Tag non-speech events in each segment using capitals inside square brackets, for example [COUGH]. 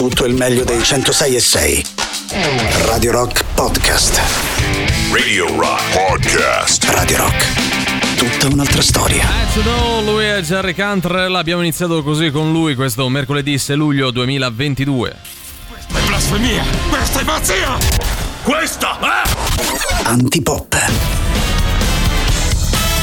tutto il meglio dei 106 e 6. Radio Rock Podcast. Radio Rock Podcast. Radio Rock. Tutta un'altra storia. to know, lui è Jerry Cantrell, abbiamo iniziato così con lui questo mercoledì 6 luglio 2022. Questa è blasfemia! Questa è pazzia! Questa è... Antipop.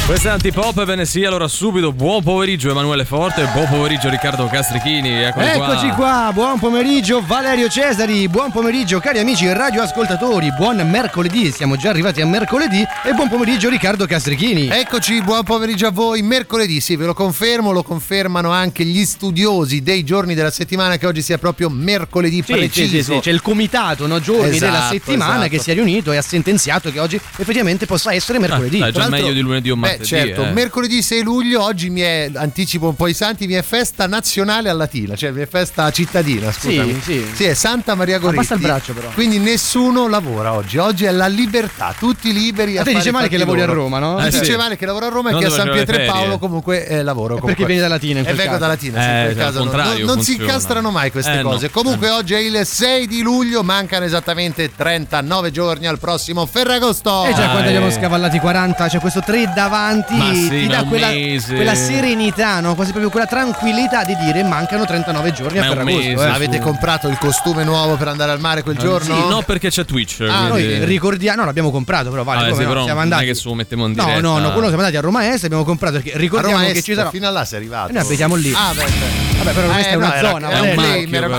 Questa è Antipop, ve ne sia allora subito. Buon pomeriggio Emanuele Forte, buon pomeriggio Riccardo Castrichini. Eccoli Eccoci qua, buon pomeriggio Valerio Cesari, buon pomeriggio cari amici radioascoltatori, buon mercoledì, siamo già arrivati a mercoledì e buon pomeriggio Riccardo Castrichini. Eccoci, buon pomeriggio a voi. Mercoledì, sì, ve lo confermo, lo confermano anche gli studiosi dei giorni della settimana che oggi sia proprio mercoledì Sì, preciso. sì, sì, sì, c'è il comitato no, giorni Esatto, della settimana esatto. che si è riunito e ha sentenziato che oggi effettivamente possa essere mercoledì. dai, Tra già meglio di lunedì o Beh, martedì. certo, eh. mercoledì 6 luglio, oggi mi è, anticipo un po' i santi, mi è festa nazionale a Latina, cioè mi è festa cittadina, scusami. sì. Sì, è Santa Maria Goretti. Abbassa il braccio, però. Quindi nessuno lavora oggi, oggi è la libertà, tutti liberi a A te dice i male che lavori a loro. Roma, no? Eh, sì. dice male che lavoro a Roma e Non che a San Pietro e. Paolo comunque eh, lavoro. Comunque. perché vieni da Latina in E quel vengo da Latina, sì, Eh, in quel cioè, caso no. non, non si incastrano mai queste Eh, no. cose. Comunque oggi è il 6 di luglio, mancano esattamente 39 giorni al prossimo Ferragosto. E già quando eh. abbiamo scavallati 40, c'è questo 3 davanti, Ma sì, ti dà quella, quella serenità, no? quasi proprio quella tranquillità di dire mancano 39 giorni Ma a Ferragosto. eh. Avete comprato il costume nuovo per andare al mare quel giorno? Sì, no, perché c'è Twitch. Ah, quindi- Noi ricordiamo, no, l'abbiamo comprato, però vale, Ah, come sì, no, però siamo non è andati. che su mettiamo in No, diretta. no, no, quello siamo andati a Roma Est, abbiamo comprato perché A ricordiamo Roma che Est, ci sarà fino a là sei arrivato. E noi abitiamo lì. Ah, beh, beh. Vabbè, però questa Eh, è una no, zona, però,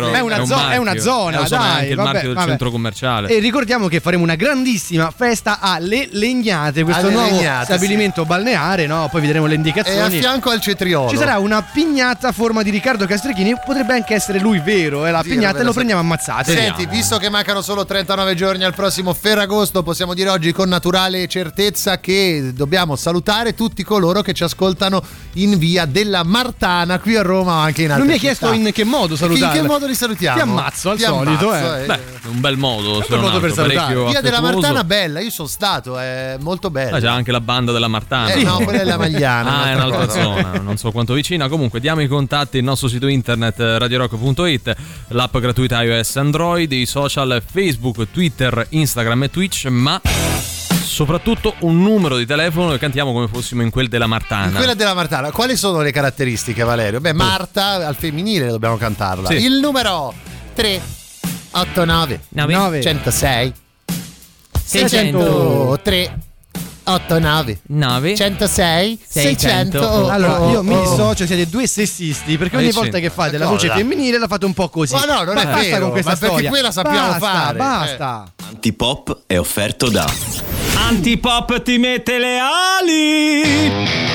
È una, un zo- è una zona, Eh, dai, il marchio del centro commerciale. E ricordiamo che faremo una grandissima festa alle Legnate, questo nuovo stabilimento balneare, no? Poi vedremo le E a indicazioni. fianco al cetriolo. Ci sarà una pignata a forma di Riccardo Castrichini, potrebbe anche essere lui vero, è la Vero, pignata e lo sì. prendiamo ammazzate. Senti, visto che mancano solo 39 giorni al prossimo Ferragosto, possiamo dire oggi con naturale certezza che dobbiamo salutare tutti coloro che ci ascoltano in via della Martana qui a Roma o anche in altre Non mi hai città. chiesto in che modo salutare. In che modo li salutiamo? Ti ammazzo al Ti solito, ammazzo, eh. eh. Beh, è un bel modo. non modo per salutare. Via della. Martana bella, io sono stato, è molto bella. Ah, c'è anche la banda della Martana. Eh, no, quella è la Magliana. [LAUGHS] Ah, è un'altra cosa. zona, non so quanto vicina. Comunque, diamo i contatti, il nostro sito internet eh, radiorock.it, l'app gratuita iOS Android, i social Facebook, Twitter, Instagram e Twitch, ma soprattutto un numero di telefono e cantiamo come fossimo in quel della Martana. In quella della Martana, quali sono le caratteristiche, Valerio? Beh, Marta al femminile dobbiamo cantarla. Sì. Il numero 3 89 9 106 600 603 89 9 106 600. 600 Allora, io mi oh. dissocio, siete due sessisti, perché ogni Eh, volta che fate la voce femminile la fate un po' così. Ma no, non è basta vero, con questa ma perché storia. quella sappiamo basta, fare. eh. Basta. Antipop è offerto da Antipop ti mette le ali.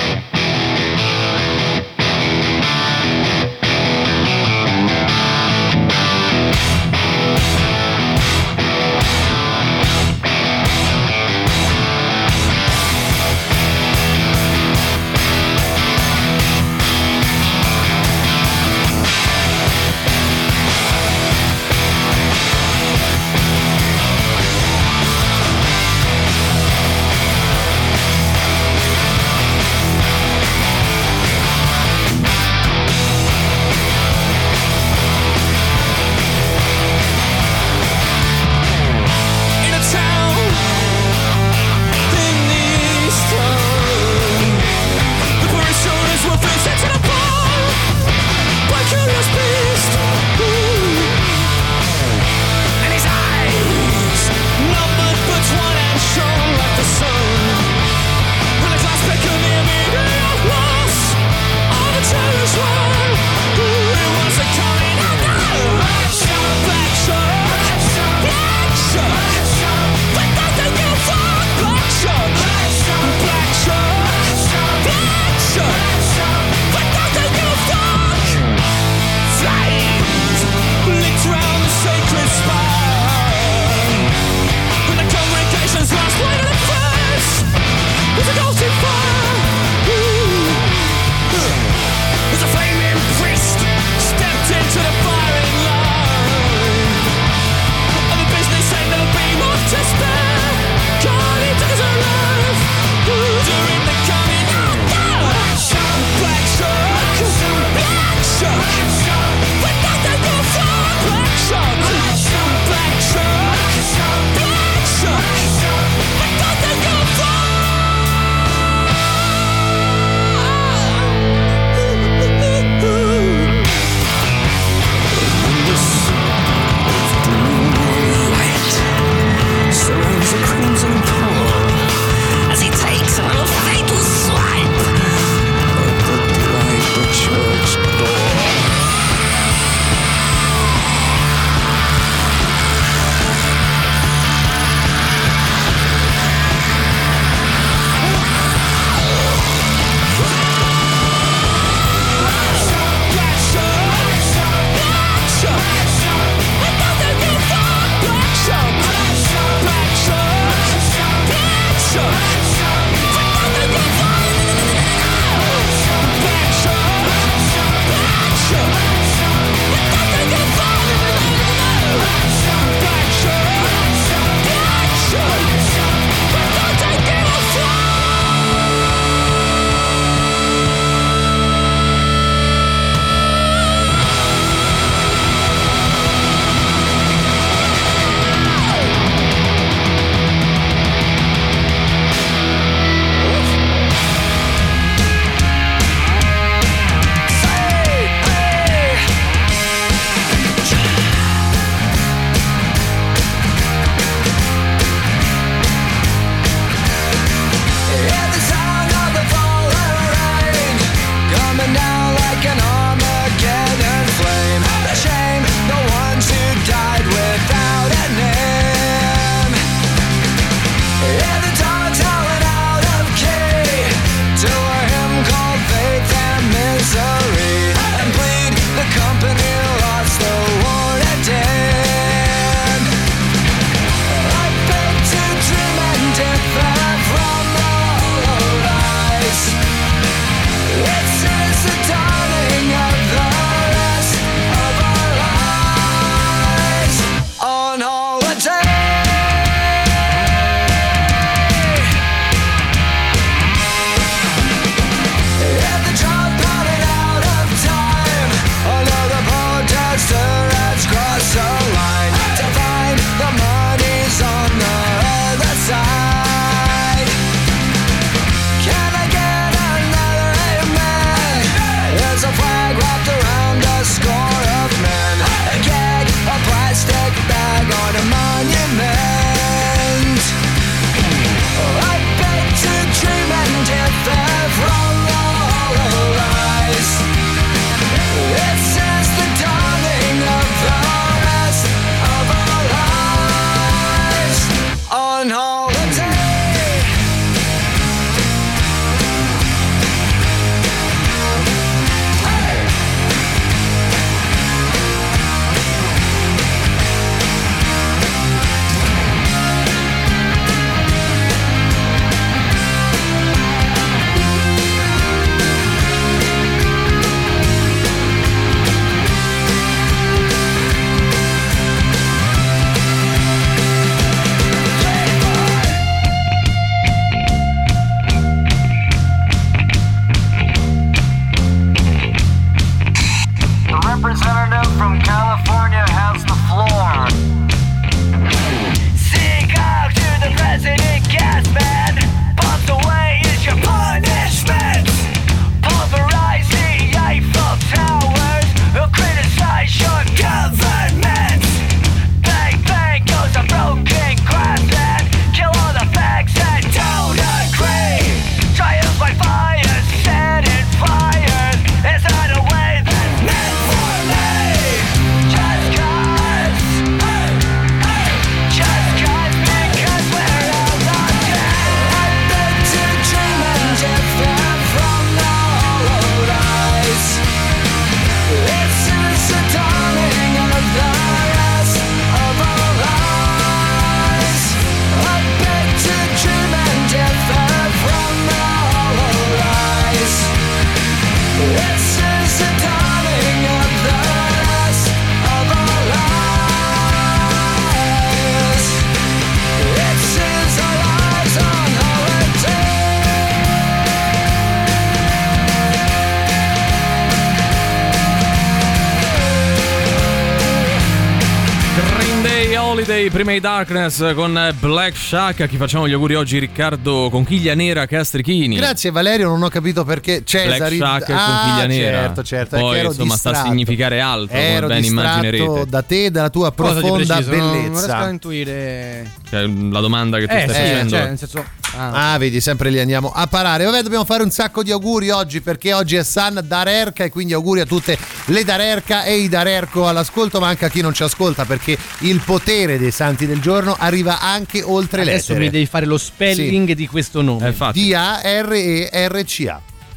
Holiday, prima i Darkness con Black Shack. A chi facciamo gli auguri oggi? Riccardo Conchiglia Nera Castrichini. Grazie Valerio, non ho capito perché Cesari Black Shack e ah, Conchiglia Nera. Certo, certo, Poi, insomma, sta a distratto. significare altro, come Ero ben distratto immaginerete. da te e dalla tua profonda preciso? Non- Non riesco bellezza. a intuire. Cioè, la domanda che tu Eh, stai sì, facendo. cioè, nel senso. Ah. Ah, vedi, sempre lì andiamo a parare. Vabbè, dobbiamo fare un sacco di auguri oggi perché oggi è San Darerca e quindi auguri a tutte le Darerca e i Darerco all'ascolto, ma anche a chi non ci ascolta perché il potere dei santi del giorno arriva anche oltre Adesso mi l'etere. devi fare lo spelling di questo nome. Eh, infatti.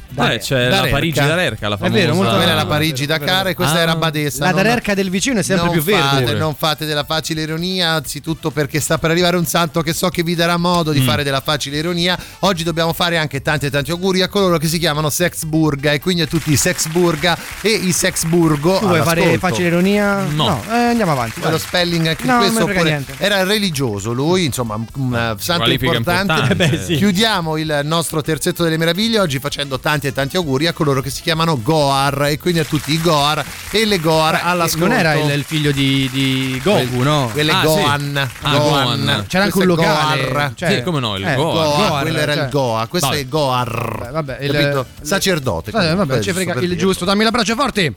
D-A-R-E-R-C-A. Beh, c'è la. Parigi d'Arerca, la È famosa. vero, molto Quella è la Ah, Parigi Dakar e questa Ah. era Badessa. La non- Darerca del vicino è sempre non più verde. Fate, non fate della facile ironia, anzitutto perché sta per arrivare un santo che so che vi darà modo Mm. di fare della facile ironia. Oggi dobbiamo fare anche tanti e tanti auguri a coloro che si chiamano Sexburga e quindi a tutti i Sexburga e i Sexburgo. Tu vuoi fare facile ironia? No. eh, andiamo avanti. Lo spelling anche No, non questo era religioso lui insomma un un santo importante, importante. Eh beh, sì. chiudiamo il nostro terzetto delle meraviglie oggi facendo tanti e tanti auguri a coloro che si chiamano Goar e quindi a tutti i Goar e le Goar Eh, all'ascolto Non era il, il figlio di, di Goku, no? quelle Ah, Gohan, sì. Ah, Gohan. Gohan. C'era anche un locale. Goar. cioè- Sì, come no, il eh, Goar. Goa, Goar, quello era cioè- il Goa, questo Vabbè. è Goar. Vabbè, il- il- Sacerdote. Vabbè, vabbè, ci frega il giusto, dammi l'abbraccio forte.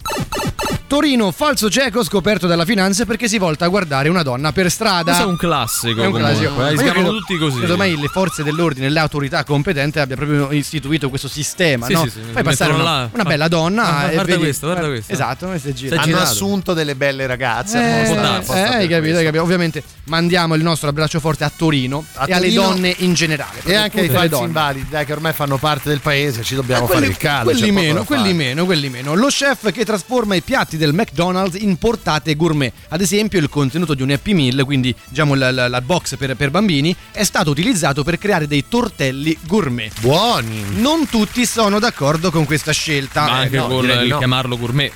Torino, falso cieco scoperto dalla finanza perché si volta a guardare una donna per strada. Questo è un classico. È un comunque, classico. eh, Si chiamano credo- tutti così. credo ormai le forze dell'ordine, le autorità competenti abbia proprio istituito questo sistema, Sì, no? sì, sì, Fai passare una, una bella donna Ah, guarda vedi- questo, guarda questo. Esatto, si gira. Sei Hanno girato. assunto delle belle ragazze. Eh, apposta- darsi. eh, apposta hai capito, hai questo. capito. Ovviamente mandiamo il nostro abbraccio forte a Torino A e alle Torino donne in generale. E anche ai falsi invalidi, dai, che ormai fanno parte del paese, ci dobbiamo Eh, fare il calo. quelli meno, quelli meno, quelli meno. Lo chef che trasforma i piatti del McDonald's in portate gourmet. Ad esempio, il contenuto di un Happy Meal, quindi diciamo la, la- la box per, per bambini, è stato utilizzato per creare dei tortelli gourmet. Buoni. Non tutti sono d'accordo con questa scelta. Ma Eh, anche no, con il no. chiamarlo gourmet.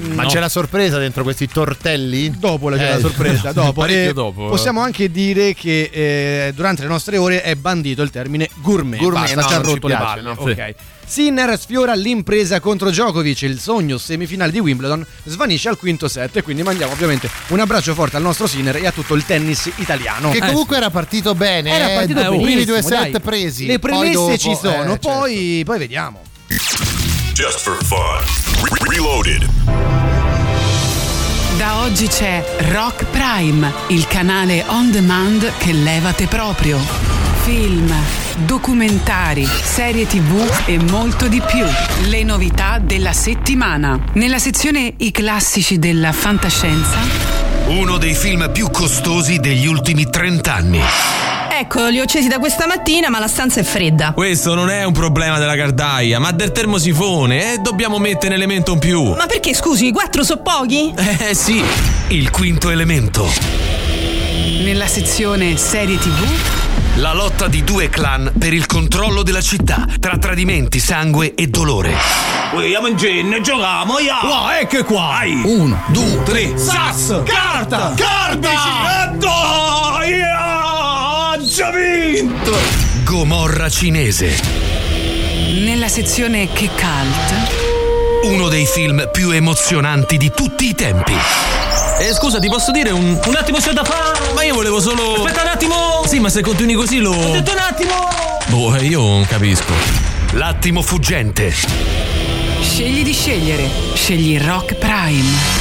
Ma no. c'è la sorpresa dentro questi tortelli? Dopo la, c'è Eh, la sorpresa, dopo. [LAUGHS] parecchio E dopo. Possiamo anche dire che eh, durante le nostre ore è bandito il termine gourmet. Gourmet, Basta, no, ci ha rotto le palle. no. Ok. Sinner sfiora l'impresa contro Djokovic, il sogno semifinale di Wimbledon svanisce al quinto set e quindi mandiamo ovviamente un abbraccio forte al nostro Sinner e a tutto il tennis italiano. Che comunque era partito bene. Era eh, partito i benissimo, primi due dai. set presi. Le Poi premesse dopo, ci sono, eh, poi, poi vediamo. Just for fun. Re- Reloaded. Da oggi c'è Rock Prime, il canale on demand che levate proprio. Film, documentari, serie tv e molto di più. Le novità della settimana. Nella sezione I classici della fantascienza. Uno dei film più costosi degli ultimi 30 anni. Ecco, li ho accesi da questa mattina, ma la stanza è fredda. Questo non è un problema della caldaia, ma del termosifone e dobbiamo mettere un elemento in più. Ma perché, scusi, i quattro so pochi? Eh sì. Il quinto elemento. Nella sezione serie tv. La lotta di due clan per il controllo della città, tra tradimenti, sangue e dolore. Vogliamo in genere, giochiamo, ya! Wow, ecco qua. Vai! Uno, due, tre. Sass! Carta! Carta! E dai! Già vinto! Gomorra cinese. Nella sezione che cult. Uno dei film più emozionanti di tutti i tempi. Eh, scusa, ti posso dire un. Un attimo c'è da fare! Ma io volevo solo. Aspetta un attimo! Sì, ma se continui così lo. Ho detto un attimo! Boh, eh, io non capisco. L'attimo fuggente. Scegli di scegliere. Scegli Rock Prime.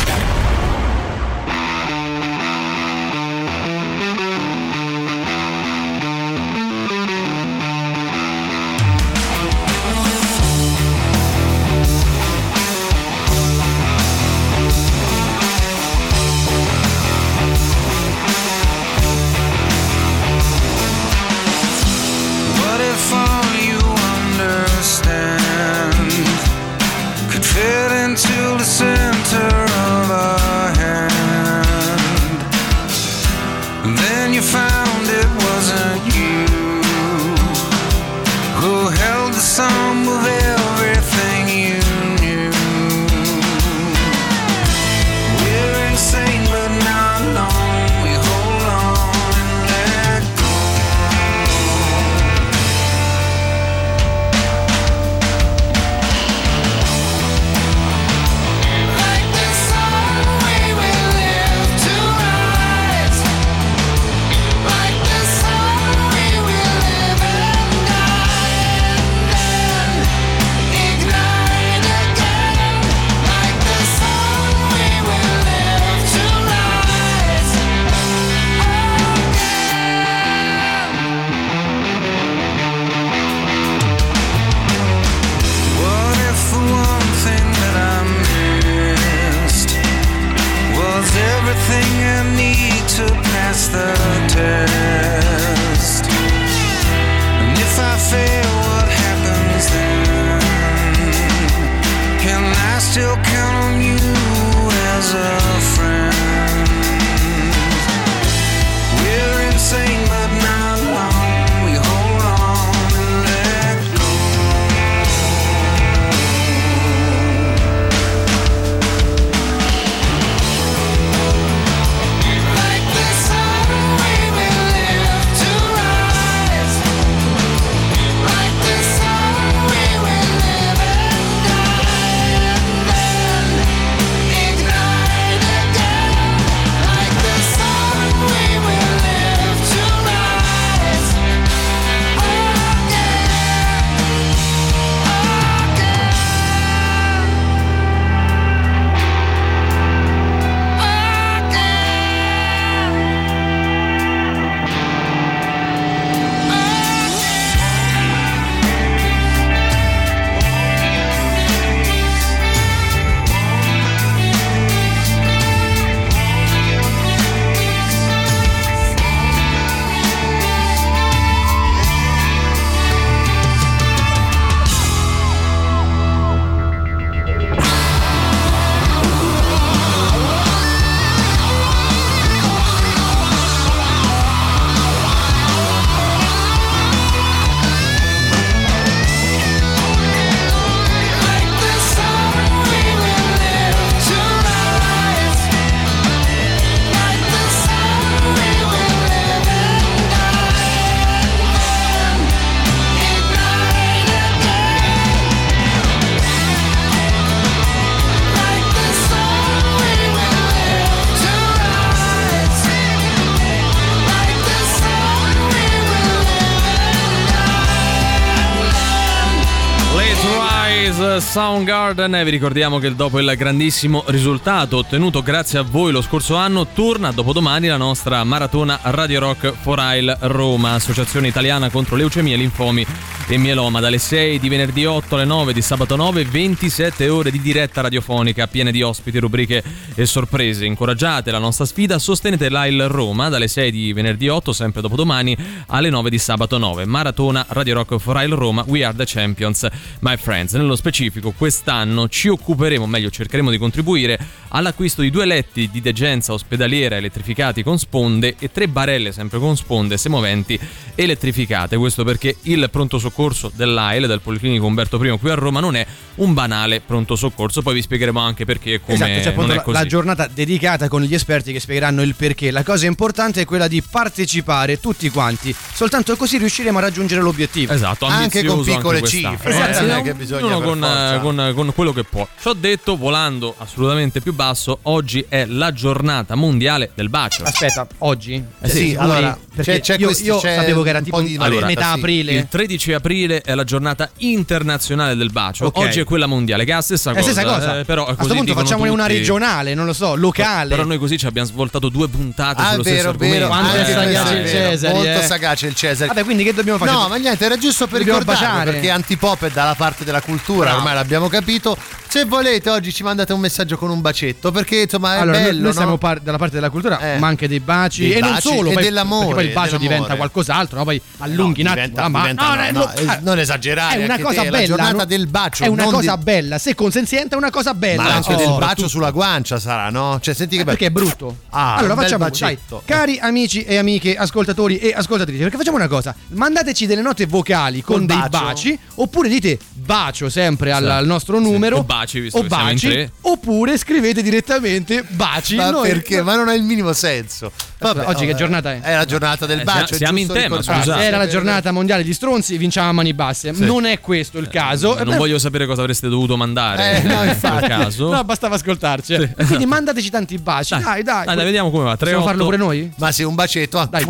Soundgarden e vi ricordiamo che dopo il grandissimo risultato ottenuto grazie a voi lo scorso anno torna dopodomani la nostra maratona Radio Rock for Ile Roma, associazione italiana contro leucemia, linfomi e mieloma dalle 6 di venerdì 8 alle 9 di sabato 9 27 ore di diretta radiofonica piene di ospiti, rubriche e sorprese. Incoraggiate la nostra sfida, sostenete l'Ile Roma dalle 6 di venerdì 8 sempre dopodomani alle 9 di sabato 9. Maratona Radio Rock for Ile Roma, We Are the Champions, my friends. Nello specifico quest'anno ci occuperemo, meglio cercheremo di contribuire all'acquisto di due letti di degenza ospedaliera elettrificati con sponde e tre barelle sempre con sponde semoventi elettrificate. Questo perché il pronto soccorso dell'AIL, del Policlinico Umberto I qui a Roma, non è un banale pronto soccorso. Poi vi spiegheremo anche perché e come Esatto, c'è appunto non è la, così. la giornata dedicata con gli esperti che spiegheranno il perché. La cosa importante è quella di partecipare tutti quanti. Soltanto così riusciremo a raggiungere l'obiettivo. Esatto, Anche con piccole quest'anno. cifre, Esatto, eh, non è no, che bisogna ognuno per con, forza. eh, con- con quello che può. Ci ho detto, volando assolutamente più basso, oggi è la giornata mondiale del bacio. Aspetta, oggi? Eh sì, Sì, allora, perché c'è io, questo- io c'è sapevo che era tipo po' di allora, metà sì. aprile. Il 13 aprile è la giornata internazionale del bacio. Ok. Oggi è quella mondiale, che è la stessa È cosa. stessa cosa. eh, però a questo punto facciamone una tutti. regionale, non lo so, locale. Però noi così ci abbiamo svoltato due puntate Ah, sullo stesso vero, argomento. vero. Quanto è anche sagace il vero. Cesare, Molto eh. sagace il Cesare. Vabbè, quindi che dobbiamo fare? No, ma niente, era giusto per Dobbiamo ricordarlo baciare. perché Antipop è dalla parte della cultura, Bravo. ormai l'abbiamo capito. Se volete oggi ci mandate un messaggio con un bacetto perché insomma è allora, noi- bello, noi, no? siamo par- dalla parte della cultura, Eh. ma anche dei baci Dei e non baci solo, e poi, dell'amore, perché poi il bacio diventa qualcos'altro, no? Poi allunghi un attimo diventa- la mano. No, no, no, no, eh, non esagerare, È una anche cosa te, la bella. giornata no? del bacio, È una cosa di- bella, se consenziente è una cosa bella. Ma anche Oh. del bacio sulla guancia sarà, no? Cioè, senti che Eh, bello. perché è brutto. Ah, allora facciamo, dai, bacetto. cari amici e amiche, ascoltatori e ascoltatrici, perché facciamo una cosa, mandateci delle note vocali con dei bacio. baci, oppure dite bacio sempre al, Sì. al nostro numero, O baci, visto o che siamo in baci, tre. oppure scrivete direttamente baci. Ma Noi- perché? Ma non ha il minimo senso. Vabbè, Oggi che giornata è? È la giornata del Eh, bacio. è siamo in tema, scusate. Era la giornata mondiale di stronzi, vinciamo a mani basse. Non è questo il caso. Non Eh, voglio sapere cosa avreste dovuto mandare Eh, no, in infatti. caso. No, bastava ascoltarci. eh. Quindi mandateci tanti baci. Dai, dai. Dai, dai, vediamo come va. Possiamo 38 farlo pure noi? Ma sì, un bacetto. ah, Dai.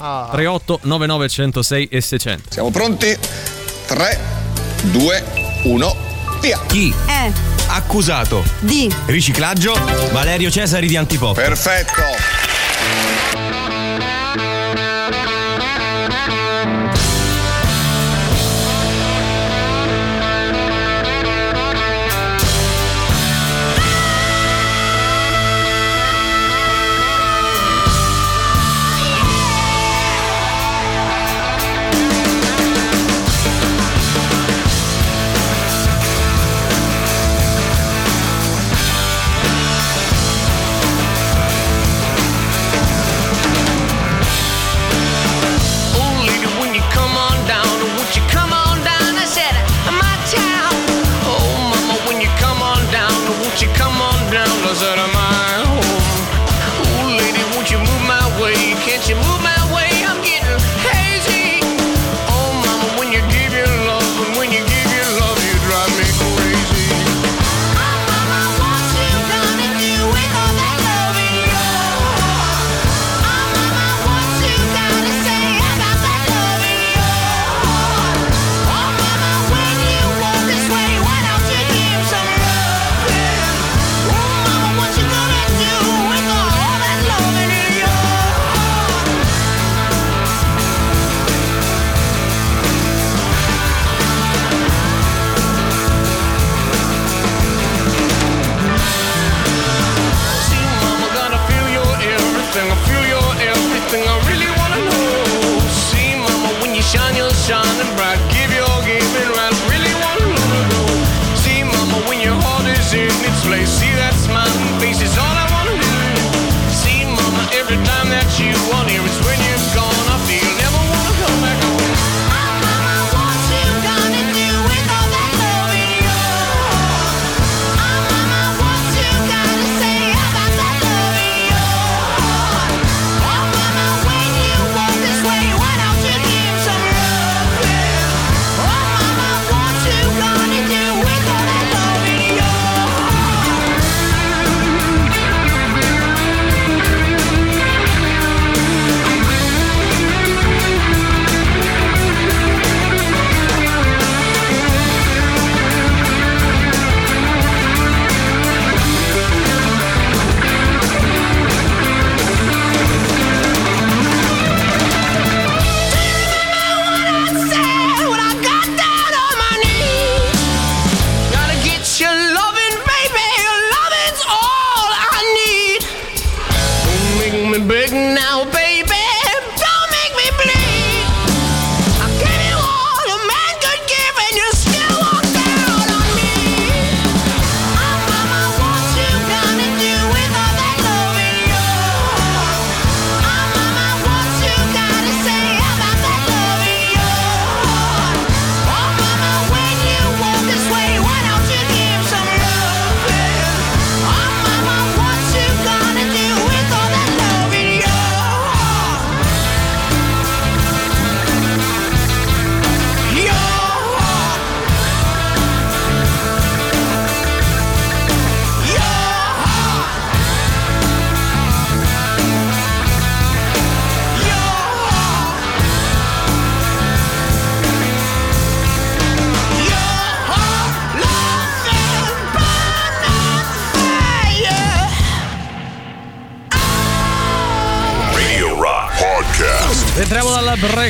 Ah. 38 99 106 e 600. Siamo pronti? 3, 2, 1, via! Chi? Eh, Accusato. di. Riciclaggio. Valerio Cesari di Antipop. Perfetto!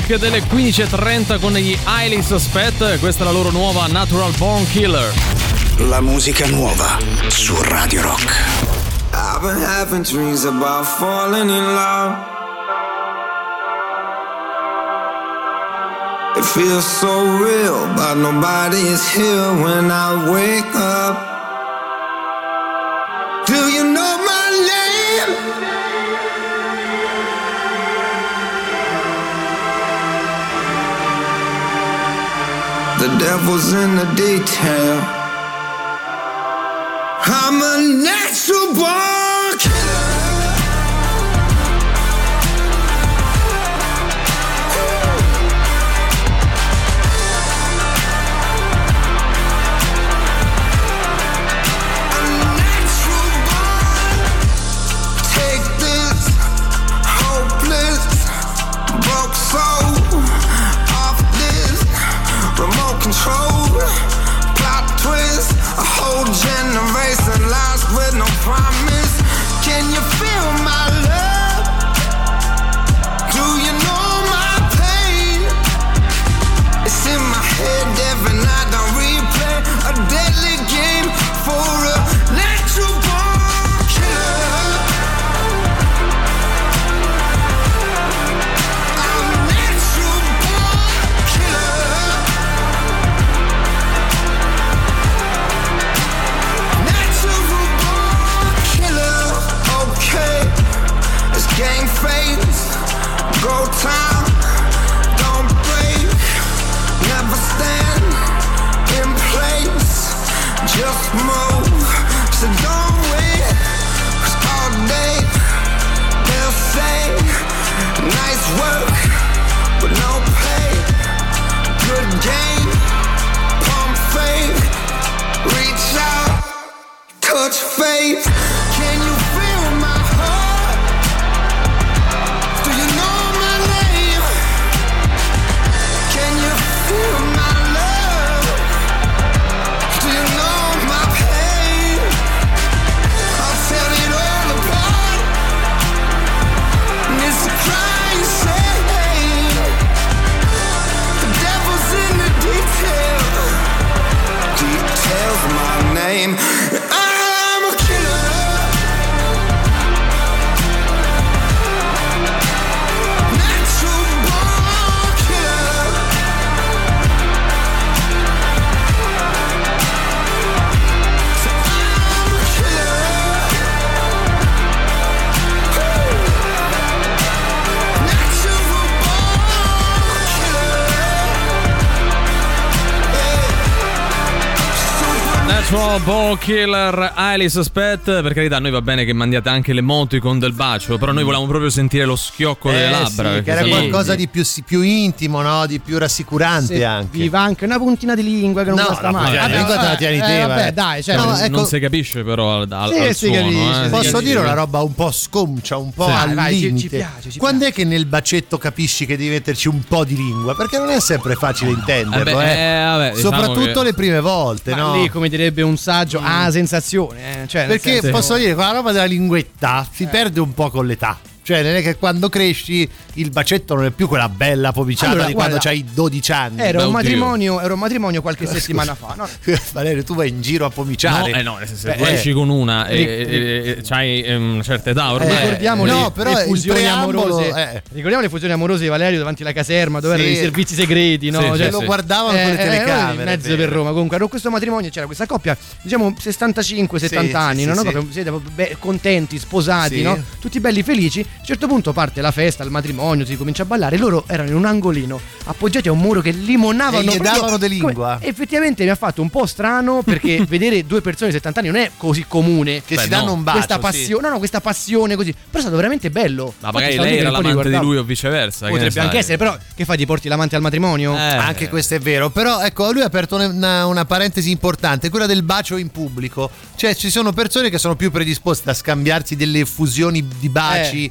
break delle 15.30 con gli Highly Suspect. Questa è la loro nuova Natural Bone Killer. La musica nuova su Radio Rock. I've been having dreams about falling in love. It feels so real, but nobody is here when I wake up. devil's in the detail. I'm a natural born. Trouble Killer Highly Suspect. Per carità, a noi va bene che mandiate anche l'emoticon del bacio, però noi volevamo proprio sentire lo schiocco delle Eh, labbra. sì, che era sì. qualcosa di più, più intimo, no? di più rassicurante anche. Vi va anche una puntina di lingua che non No, basta la mai. puntina di lingua te la tieni te, eh, vabbè, eh. dai, cioè, No, Non- ecco- Non si capisce però al, al, Sì, al si suono. capisce, eh. si Posso dire una roba un po' scomcia, un po' Sì. al Vai, vai, ci- limite? ci piace, ci Quando è che nel bacetto capisci che devi metterci un po' di lingua? Perché non è sempre facile intenderlo, Eh vabbè, diciamo Soprattutto che- le prime volte, no? lì, come direbbe un saggio, ha sensazione. eh, Cioè, Perché senso- posso dire, quella roba della linguetta si perde un po' con l'età. Cioè, non è che quando cresci il bacetto non è più quella bella pomiciata Allora, di quando guarda, hai 12 anni. Era un, matrimonio, era un matrimonio qualche settimana fa. No? [LAUGHS] Valerio, tu vai in giro a No, pomiciare. eh no, nel senso, se Beh, tu esci con una e, Ric- e- e- c'hai eh, una certa età ormai. Ricordiamo no, le, però le fusioni amorose. eh. Ricordiamo le fusioni amorose di Valerio davanti alla caserma, dove Sì. erano i servizi segreti, no? Sì, Cioè, sì, lo sì. guardavano con le eh, eh, telecamere. in mezzo per. Roma. Comunque, era questo matrimonio, c'era questa coppia, diciamo 65-70 Sì, anni, sì, no? sì, No? sì. Proprio, siete be- contenti, sposati, Sì. no? Tutti belli felici. A un certo punto parte la festa, il matrimonio, si comincia a ballare. Loro erano in un angolino, appoggiati a un muro che limonavano. E gli davano de come- lingua. Effettivamente mi ha fatto un po' strano perché [LAUGHS] vedere due persone di 70 anni non è così comune. Che Beh, si danno no. un bacio. questa sì. passione, no, no, questa passione così. Però è stato veramente bello. Ma Infatti magari lei era l'amante di lui o viceversa. Potrebbe anche essere, però che fai? Ti porti l'amante al matrimonio? Eh. Anche questo è vero, però ecco, lui ha aperto una, una parentesi importante, quella del bacio in pubblico. Cioè, ci sono persone che sono più predisposte a scambiarsi delle fusioni di baci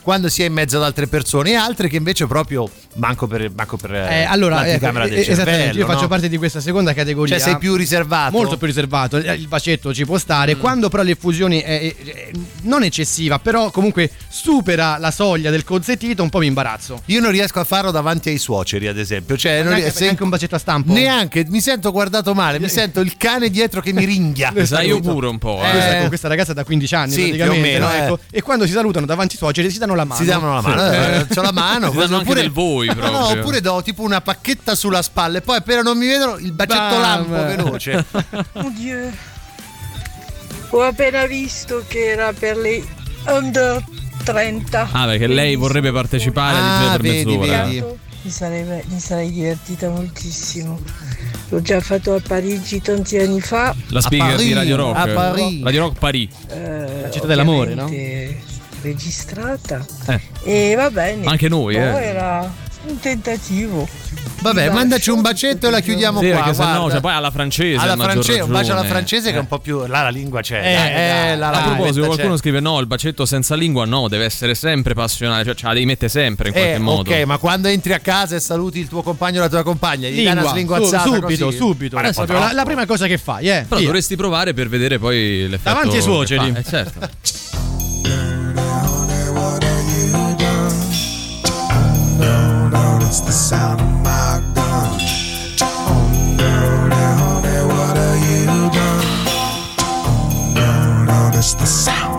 quando si è in mezzo ad altre persone, e altre che invece proprio manco per, manco per Eh, allora, l'anticamera ecco, del eh, esattamente, cervello, io faccio no? parte di questa seconda categoria. Cioè, sei più riservato. Molto più riservato, il bacetto ci può stare. Quando però l'effusione è, è- è non eccessiva, però comunque supera la soglia del consentito, un po' mi imbarazzo. Io non riesco a farlo davanti ai suoceri, ad esempio. Cioè, non Neanche, ries- se- neanche un bacetto a stampo. neanche mi sento guardato male, mi sento il cane dietro che mi ringhia. Sai io pure un po'. Eh, eh. Questa, con questa ragazza da 15 anni Sì, praticamente, più o meno, no? eh. Ecco, e quando si salutano davanti ai suoceri si danno la mano. Si danno la mano, eh, c'ho la mano, Si danno anche oppure- del voi No, proprio. no, oppure do tipo una pacchetta sulla spalla e poi appena non mi vedono il bacetto Bam. lampo veloce. [LAUGHS] Oddio. Ho appena visto che era per le under 30. Ah, perché lei vorrebbe partecipare Ah, per vedi, mezz'ora. vedi. Mi sarei, mi sarei divertita moltissimo. L'ho già fatto a Parigi tanti anni fa. La speaker Parigi, di Radio Rock. a Parigi. Radio Rock Paris. eh, città dell'amore, no? Registrata. Eh. E va bene. Anche noi, Poi eh. era un tentativo. Vabbè, mandaci un bacetto e la chiudiamo Sì, qua. perché guarda. cioè, poi alla francese. alla francese, un bacio alla francese che è Eh. un po' più. Là la lingua c'è. Eh, dai, eh, eh, la- A la proposito, lingua qualcuno c'è. scrive: No, il bacetto senza lingua no, deve essere sempre passionale, cioè ce la devi mettere sempre in qualche Eh, modo. ok, ma quando entri a casa e saluti il tuo compagno o la tua compagna, gli dai una Lingua, slinguazzata su- subito, così? subito. Proprio la, la prima cosa che fai, eh. Però dovresti provare per vedere poi l'effetto. Davanti ai suoceri. Eh, certo. [LAUGHS] It's the sound of my gun. Honey, what have you done? The sound.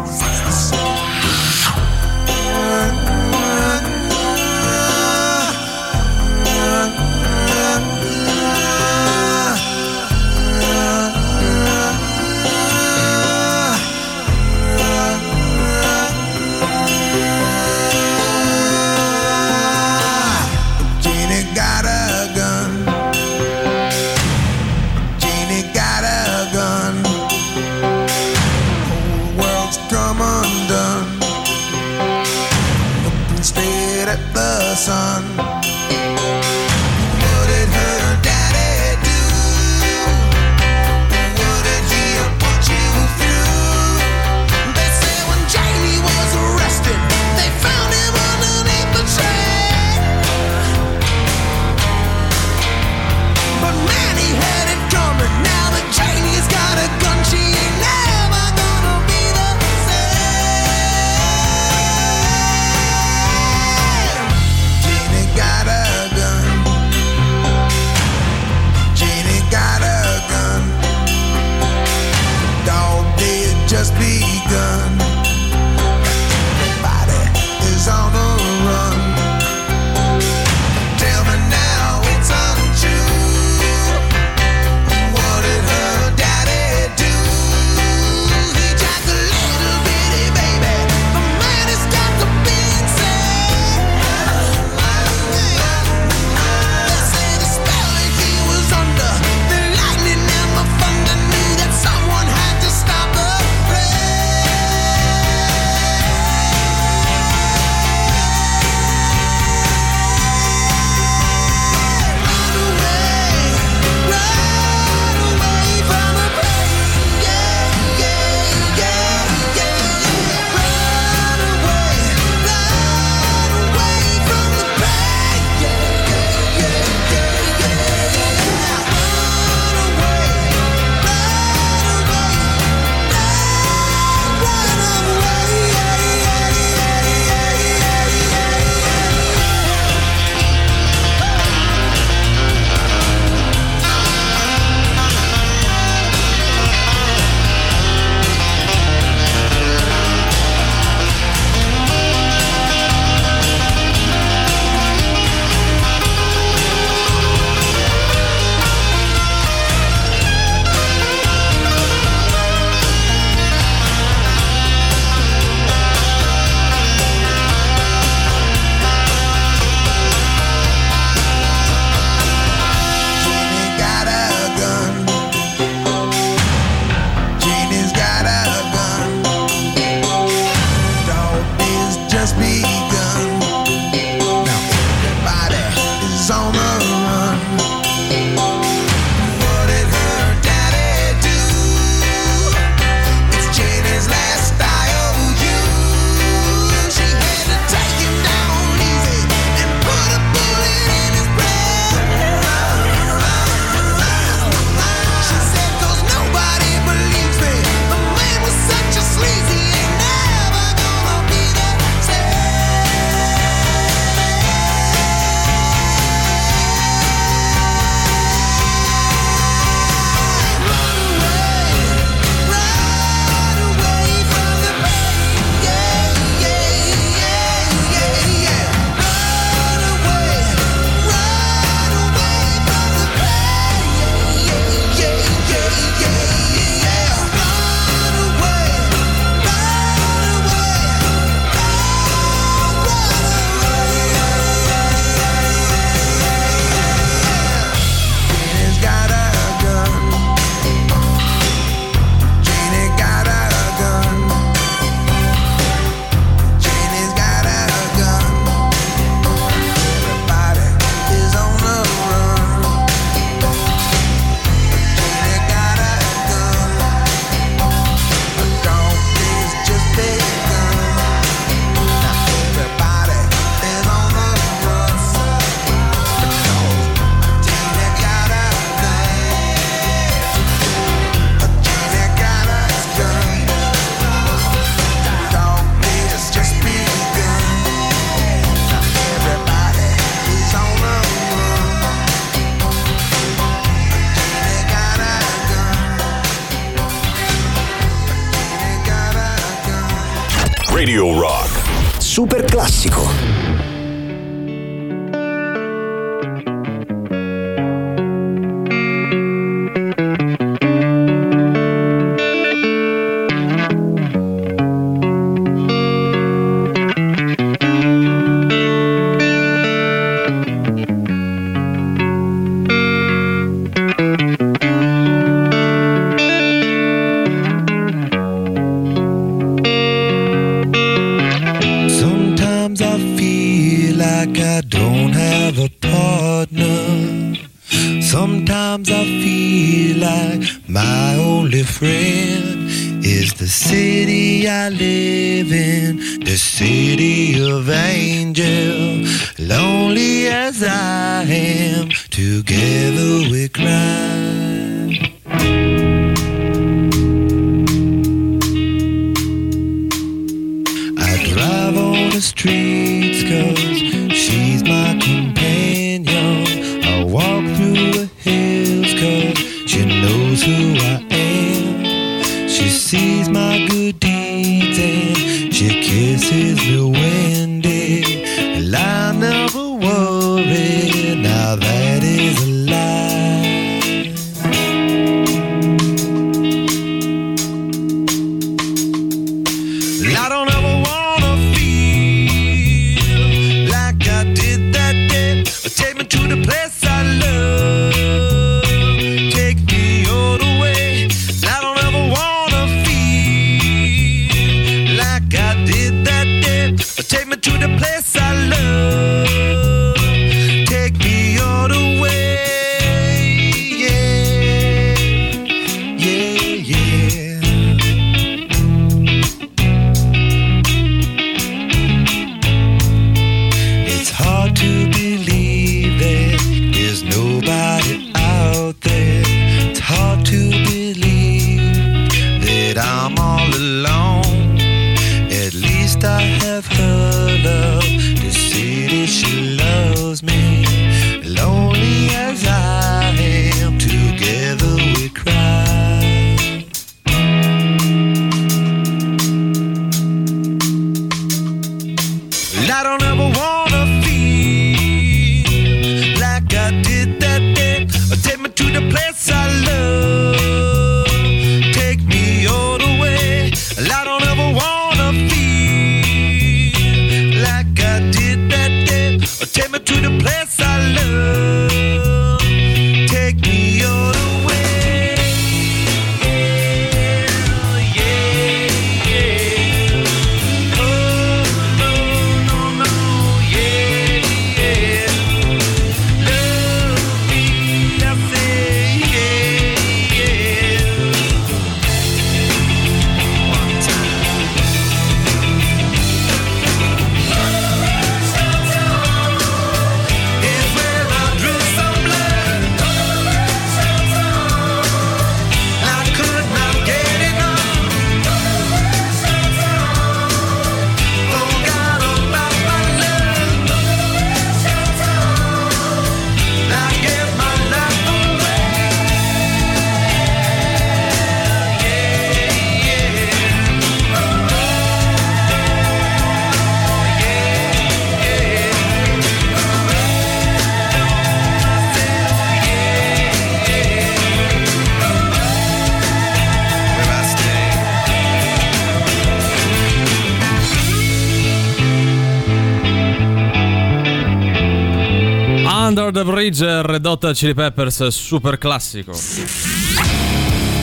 The Bridge, Red Hot Chili Peppers, super classico.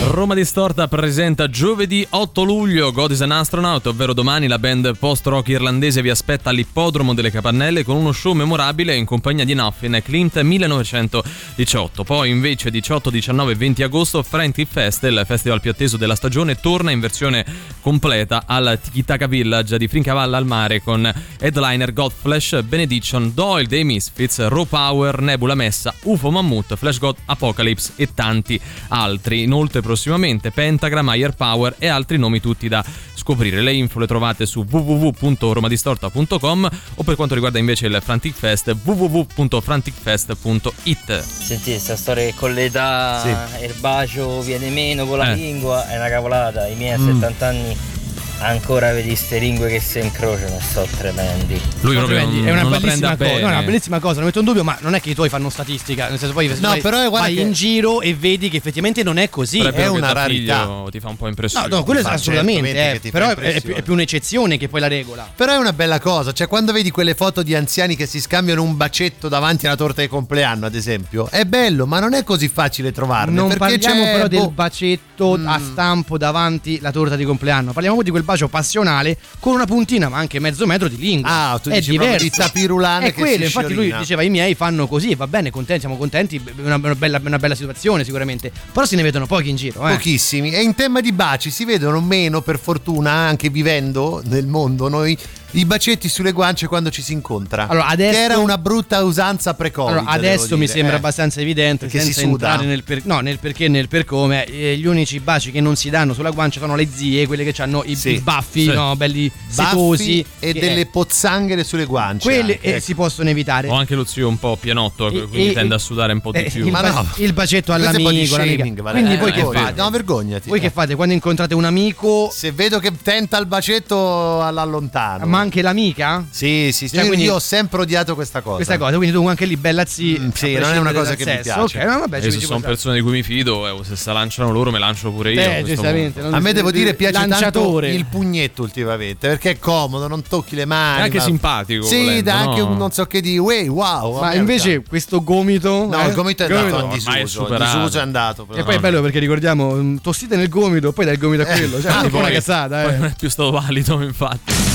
Roma Distorta presenta giovedì 8 luglio God is an Astronaut, ovvero domani la band post-rock irlandese vi aspetta all'ippodromo delle Capannelle con uno show memorabile in compagnia di Nothing Clint 1918. Poi invece 18, 19 e 20 agosto Frantic Fest, il festival più atteso della stagione, torna in versione completa al Tikitaka Village di Frincavalla al mare con headliner Godflesh, Benediction, Doyle dei Misfits, Raw Power, Nebula Messa, UFO Mammut, Flash God Apocalypse e tanti altri. Inoltre prossimamente Pentagram, Higher Power e altri nomi tutti da scoprire. Le info le trovate su www.romadistorta.com o per quanto riguarda invece il Frantic Fest www.franticfest.it. Senti, questa storia che con l'età Sì. il bacio viene meno con la Eh. lingua è una cavolata. I miei a Mm. 70 anni ancora vedi ste lingue che si incrociano sono tremendi. Lui proprio non, è una bellissima cosa, no, è una bellissima cosa, non metto in dubbio, ma non è che i tuoi fanno statistica, nel senso poi No, vai, però guarda vai che- in giro e vedi che effettivamente non è così. Però è che una rarità. figlio Ti fa un po' No, impressione. no, quello è fa assolutamente, eh, però è, è più, è più un'eccezione che poi la regola. Però è una bella cosa, cioè quando vedi quelle foto di anziani che si scambiano un bacetto davanti alla torta di compleanno, ad esempio, è bello, ma non è così facile trovarne. Non perché parliamo c'è, però del boh, bacetto a stampo davanti la torta di compleanno, parliamo di quel bacio passionale con una puntina, ma anche mezzo metro di lingua. Ah, tu è dici diverso. di tapirulane È che quello, infatti lui sciorina. diceva i miei fanno così, va bene, contenti, siamo contenti, è una, una bella, una bella situazione sicuramente, però se ne vedono pochi in giro. Eh. Pochissimi. E in tema di baci si vedono meno, per fortuna, anche vivendo nel mondo, noi i bacetti sulle guance quando ci si incontra. Allora, adesso- Che era una brutta usanza pre-Covid. Allora, adesso mi dire, sembra eh. abbastanza evidente, Perché senza si suda? entrare nel, per, no, nel perché e nel per come. eh, gli unici baci che non si danno sulla guancia sono le zie, quelle che hanno i, Sì. i baffi, Sì. no, belli Baffi setosi. e che- delle pozzanghere sulle guance. Quelle anche, eh, ecco. si possono evitare. Ho anche lo zio un po' pienotto, E- quindi e- tende a sudare un po' di Eh, più. il, ba- il bacetto è all'amico, shaming, Valeria. Quindi Eh, voi è che fate? No, vergognati. Voi che fate quando incontrate un amico, Se vedo che tenta il bacetto all'allontano. ma anche l'amica? Sì, sì, sì. Cioè, io, quindi- io ho sempre odiato questa cosa. Questa cosa, quindi tu anche lì bella zi. Mm, sì, a non è una cosa dal che mi sesso. piace. Ok, no, vabbè, E ci- sono può persone di cui mi fido, eh, se se lanciano loro, me lancio pure io. a Eh, questo giustamente, A me devo dire piace Lanciatore. tanto il pugnetto ultimamente perché è comodo, non tocchi le mani. È anche ma- simpatico, Sì, volendo, dà anche no? un non so che di way, wow. Ma invece questo gomito. No, eh? il gomito è andato è disuso. Il disuso è andato. E poi è bello perché ricordiamo, mm, tossite nel gomito, poi dai il gomito a quello. Cioè, Ah, è po' una cazzata, eh. non è più stato valido, [LAUGHS] infatti.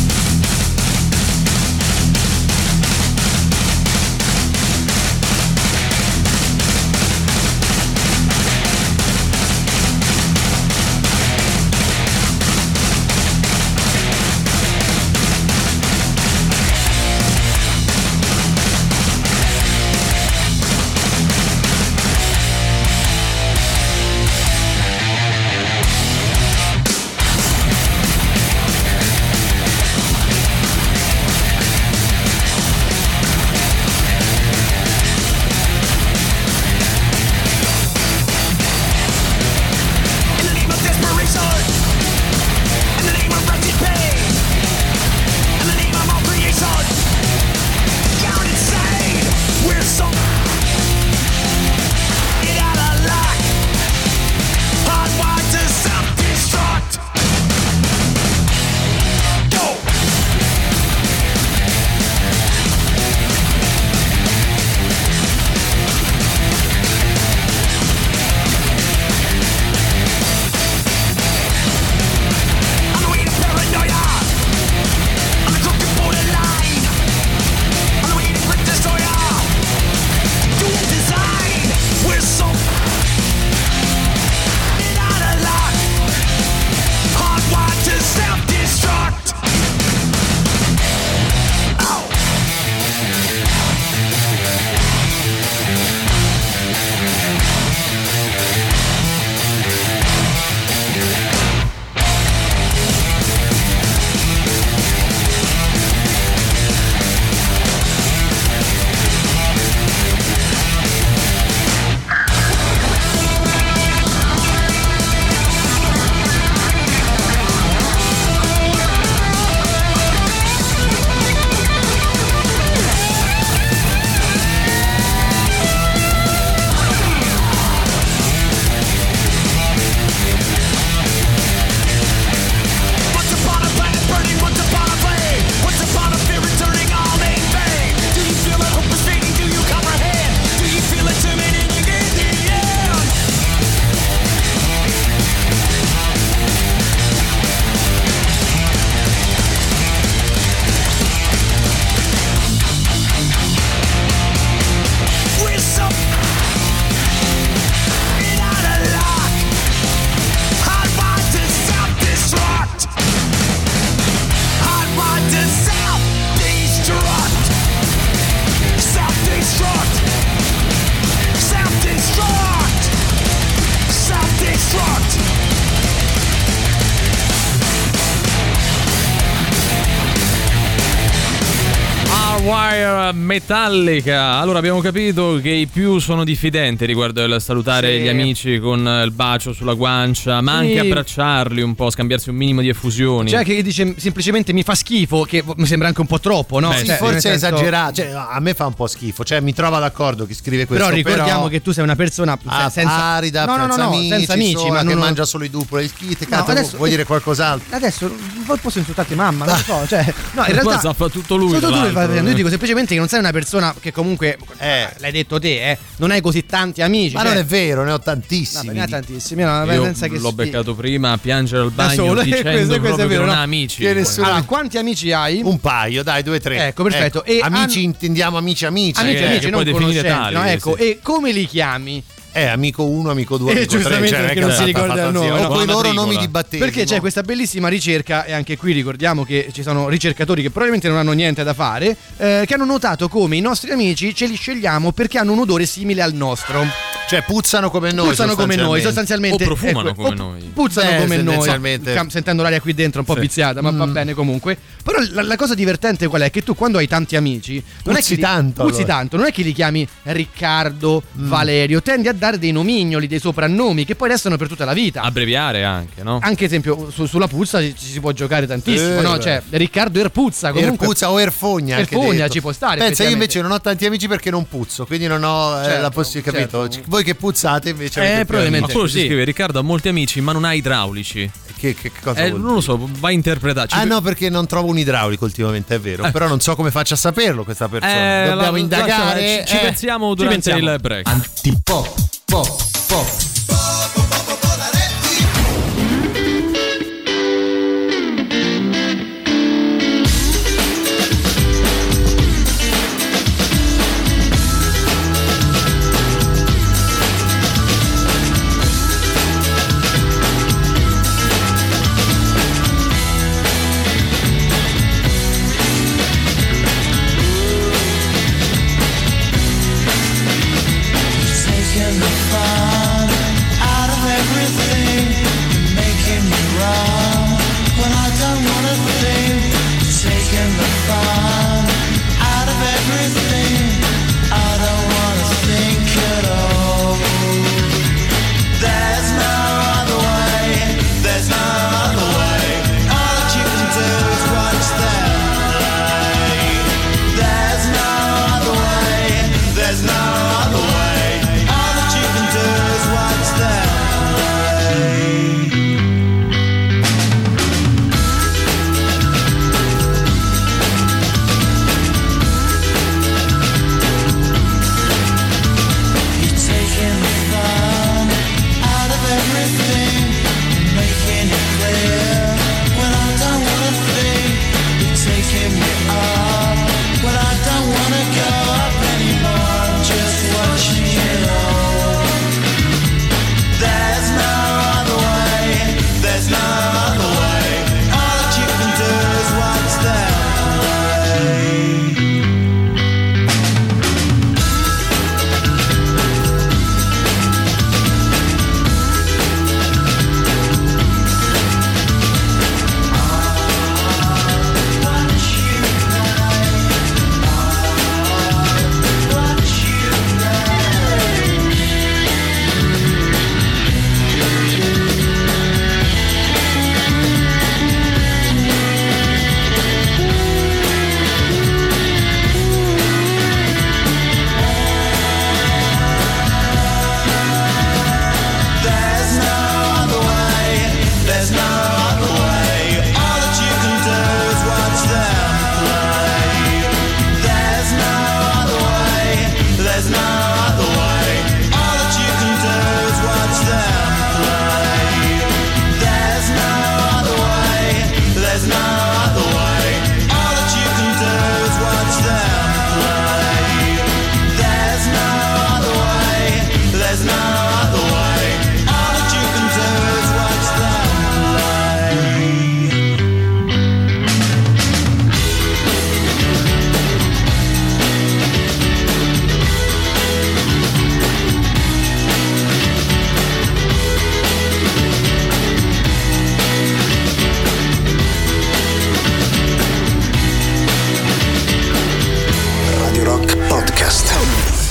metal Metallica. Allora abbiamo capito che i più sono diffidenti riguardo il salutare Sì. gli amici con il bacio sulla guancia, ma anche Sì. abbracciarli un po', scambiarsi un minimo di effusioni. C'è chi dice semplicemente mi fa schifo, che mi sembra anche un po' troppo, no? Beh, Sì, Cioè, forse è esagerato. Cioè, a me fa un po' schifo. Cioè, mi trova d'accordo chi scrive questo. Però ricordiamo che tu sei una persona Ah, senza arida, no, no, no, senza no, amici, senza amici, sola, ma che non mangia solo i duplo e il kit. No, Cazzo, adesso- vuoi dire qualcos'altro? Adesso poi posso insultarti mamma, non lo so, cioè, no, in [LAUGHS] realtà fa tutto lui. Solo tra tu lo l'altro. fai vedendo. Io dico semplicemente che non sei una persona che comunque l'hai detto te, eh, non hai così tanti amici. Ma cioè- non è vero, ne ho No, tantissimi. ne ha tantissimi, no, Io che l'ho beccato prima a piangere al bagno solo, [LAUGHS] dicendo questo- questo proprio è vero, non no? ha amici. Che nessuno- Allora, quanti amici hai? Un paio, dai, due, tre. Ecco, perfetto. E amici, han- intendiamo amici, amici. Amici, eh, amici, non puoi definire conoscenti, tali, no? Ecco, sì. e come li chiami? Eh, amico 1, amico 2, Eh, amico 3. giustamente Cioè, non si ricorda il nome, O con i loro nomi di battesimo. Perché c'è questa bellissima ricerca, e anche qui ricordiamo che ci sono ricercatori che probabilmente non hanno niente da fare, eh, che hanno notato come i nostri amici ce li scegliamo perché hanno un odore simile al nostro. Cioè, puzzano come noi. puzzano come noi, sostanzialmente. O profumano ecco, come o noi. Puzzano Beh, come noi. Sentendo l'aria qui dentro un po' Sì. viziata, ma Mm. va bene comunque. Però la, la cosa divertente qual è? Che tu quando hai tanti amici, non è che li- tanto, puzzi allora. tanto, non è che li chiami Riccardo, Mm. Valerio, tendi a dare dei nomignoli, dei soprannomi che poi restano per tutta la vita. Abbreviare anche, no? Anche esempio su- sulla puzza ci, ci si può giocare tantissimo, Eh, no? Cioè, Riccardo Erpuzza comunque. Erpuzza o Erfogna. Erfogna ci può stare, Pensa, io invece non ho tanti amici perché non puzzo, quindi non ho eh, Certo, la possibilità, capito? Voi che puzzate invece Eh, probabilmente. Ma quello si sì. scrive Riccardo ha molti amici ma non ha idraulici. Che, che cosa Eh, vuol non lo so, va interpretato. Ah no, perché non trovo un idraulico ultimamente, è vero. Però non so come faccia a saperlo questa persona. Eh, Dobbiamo la- indagare. Ci, ci eh. pensiamo durante pensiamo. il break. Antipop, pop,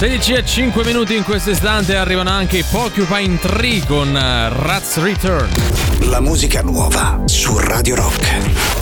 16 e 5 minuti in questo istante arrivano anche i Porcupine Tree con eh, Rats Return. La musica nuova su Radio Rock.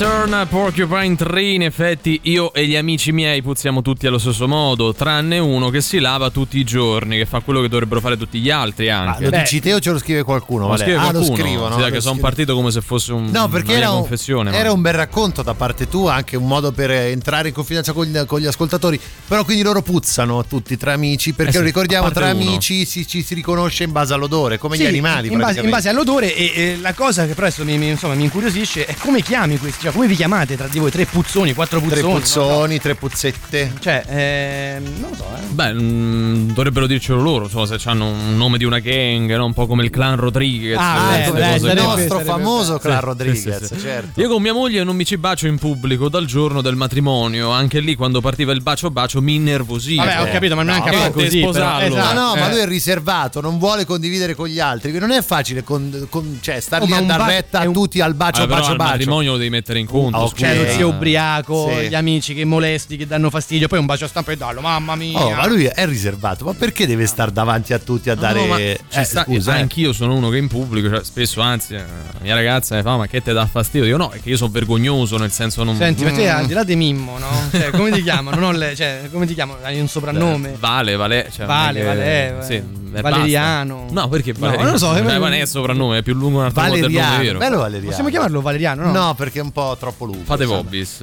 Return Porcupine Tree. In effetti, io e gli amici miei puzziamo tutti allo stesso modo, tranne uno che si lava tutti i giorni, che fa quello che dovrebbero fare tutti gli altri anche. Lo dici te o ce lo scrive qualcuno? Lo Vale? scrive ah, lo qualcuno. scrivono. Sì, che sono partito come se fosse un, No, perché era un, confessione. ma- era un bel racconto da parte tua, anche un modo per entrare in confidenza con gli, con gli ascoltatori. Però quindi loro puzzano tutti tra amici, perché Eh sì, ricordiamo tra uno. amici si, ci si riconosce in base all'odore, come Sì, gli animali. in base, in base all'odore e, e la cosa che però adesso mi, mi- insomma, mi incuriosisce è come chiami questi, cioè come vi chiamate tra di voi? Tre puzzoni, quattro puzzoni? Tre puzzoni, tre puzzette. so. Cioè, ehm, non lo so, eh. Beh, mm, dovrebbero dircelo loro, insomma, se hanno un nome di una gang, no? un po' come il clan Rodriguez. Ah, queste beh, cose il nostro famoso clan Sì, Rodriguez, sì, sì. certo. Io con mia moglie non mi ci bacio in pubblico dal giorno del matrimonio. Anche lì, quando partiva il bacio bacio, mi innervosivo. Vabbè, ho capito, ma non è anche No, così, però. sposarlo. No, no, ma Eh. lui è riservato, non vuole condividere con gli altri. Non è facile con, con- cioè, star Oh, lì a dar retta a tutti al bacio, però bacio, al bacio. matrimonio lo devi mettere in conto. Ah, ok. scusa. C'è lo zio ubriaco, Sì. gli amici che molesti, che danno fastidio, poi un bacio a stampa e dallo, mamma mia. Oh, ma lui è riservato, ma perché deve stare davanti a tutti a dare. No, ma eh, ci sta- scusa, eh. anch'io sono uno che in pubblico, cioè, spesso, anzi, eh, la mia ragazza mi fa: Ma che te dà fastidio? Io no, è che io sono vergognoso, nel senso non. Senti, ma te al di là di Mimmo, no? Cioè, come ti chiamano? Non le- cioè, come ti chiamano? Hai un soprannome? Vale, vale. Cioè, Vale, è che- vale, eh, sì, e Valeriano. basta. No, perché No, Valeriano? non lo so, Eh, eh, ma non è soprannome, è più lungo un altro modo del nome Valeriano, vero. bello Valeriano. Possiamo chiamarlo Valeriano, no? No, perché è un po' troppo lungo. Fate insomma. Vobis.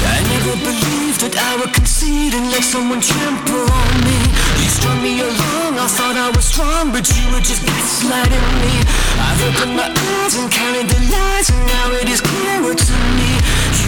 I never believed that I would concede and let someone trample on me. You strung me along, I thought I was strong, but you were just gaslighting me. I've opened my eyes and counted the lies, and now it is clearer to me. You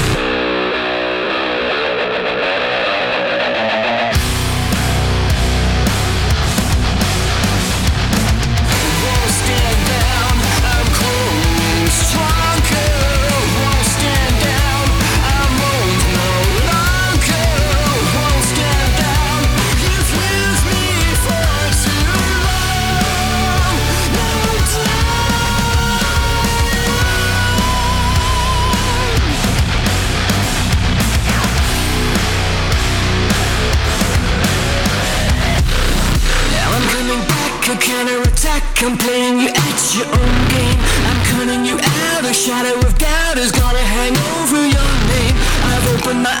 I'm playing you at your own game. I'm cutting you out. A shadow of doubt is gonna hang over your name. I've opened my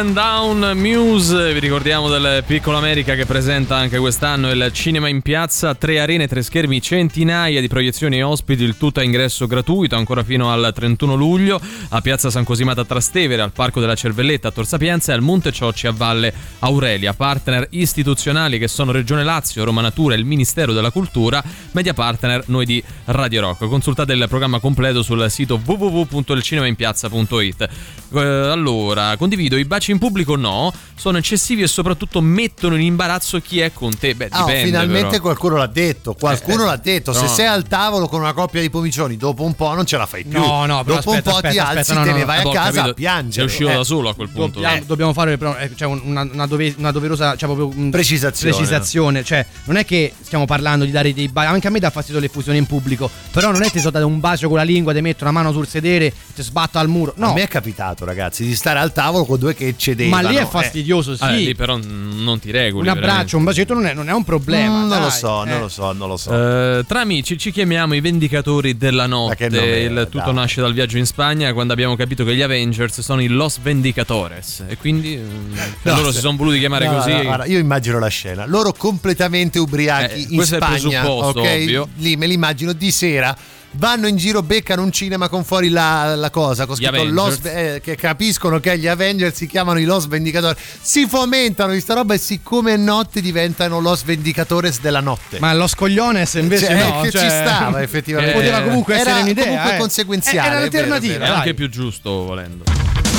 Stand Down Muse, vi ricordiamo del Piccolo America che presenta anche quest'anno il cinema in piazza, tre arene, tre schermi, centinaia di proiezioni e ospiti, il tutto a ingresso gratuito ancora fino al 31 luglio a Piazza San Cosimato a Trastevere, al Parco della Cervelletta a Tor Sapienza e al Monte Ciocci a Valle Aurelia. Partner istituzionali che sono Regione Lazio, Roma Natura e il Ministero della Cultura, media partner noi di Radio Rock. Consultate il programma completo sul sito www.ilcinemainpiazza.it. Eh, allora, condivido i baci in pubblico no, sono eccessivi e soprattutto mettono in imbarazzo chi è con te. Beh, Ah, dipende finalmente però. qualcuno l'ha detto, qualcuno Eh, l'ha detto. Se no. sei al tavolo con una coppia di pomicioni, dopo un po' non ce la fai più. No, no, però dopo aspetta, un po' ti aspetta, alzi, aspetta, no, te no, ne no. vai Ah, a ho casa capito. a piangere. Sei uscito Eh. da solo a quel punto. Dobbiamo, dobbiamo fare però, eh, cioè, un- una, una dove- una doverosa cioè, proprio, un- Precisazione. precisazione. Cioè, non è che stiamo parlando di dare dei baci. Anche a me dà fastidio l'effusione in pubblico. Però non è che ti so dare un bacio con la lingua, ti metto una mano sul sedere, ti sbatto al muro. No. A me è capitato, ragazzi, di stare al tavolo con due che eccedevano. Ma lì è eh. fastidioso, sì. Ah, lì però non ti regoli. un abbraccio, un bacetto non è, non è un problema. Mm, non lo so, Eh. non lo so, non lo so. Eh, tra amici ci chiamiamo i Vendicatori della notte. che nome Il è, tutto dai. nasce dal viaggio in Spagna quando abbiamo capito che gli Avengers sono i Los Vendicatores. E quindi mm, [LAUGHS] No, loro se- si sono voluti chiamare No, così. no, guarda, io immagino la scena. Loro completamente ubriachi Eh, in questo è il Spagna. presupposto, ok? ovvio. Lì me li immagino di sera. Vanno in giro, beccano un cinema con fuori la, la cosa, con scritto. Los, eh, che capiscono che gli Avengers si chiamano i Los Vendicatori. Si fomentano di sta roba e siccome è notte diventano Los Vendicatores della notte. Ma lo scogliones invece Cioè, no. che cioè- ci stava effettivamente. Poteva comunque Era essere un'idea. comunque eh. conseguenziale, Era è vero, è un'alternativa. vero. È dai. anche più giusto volendo.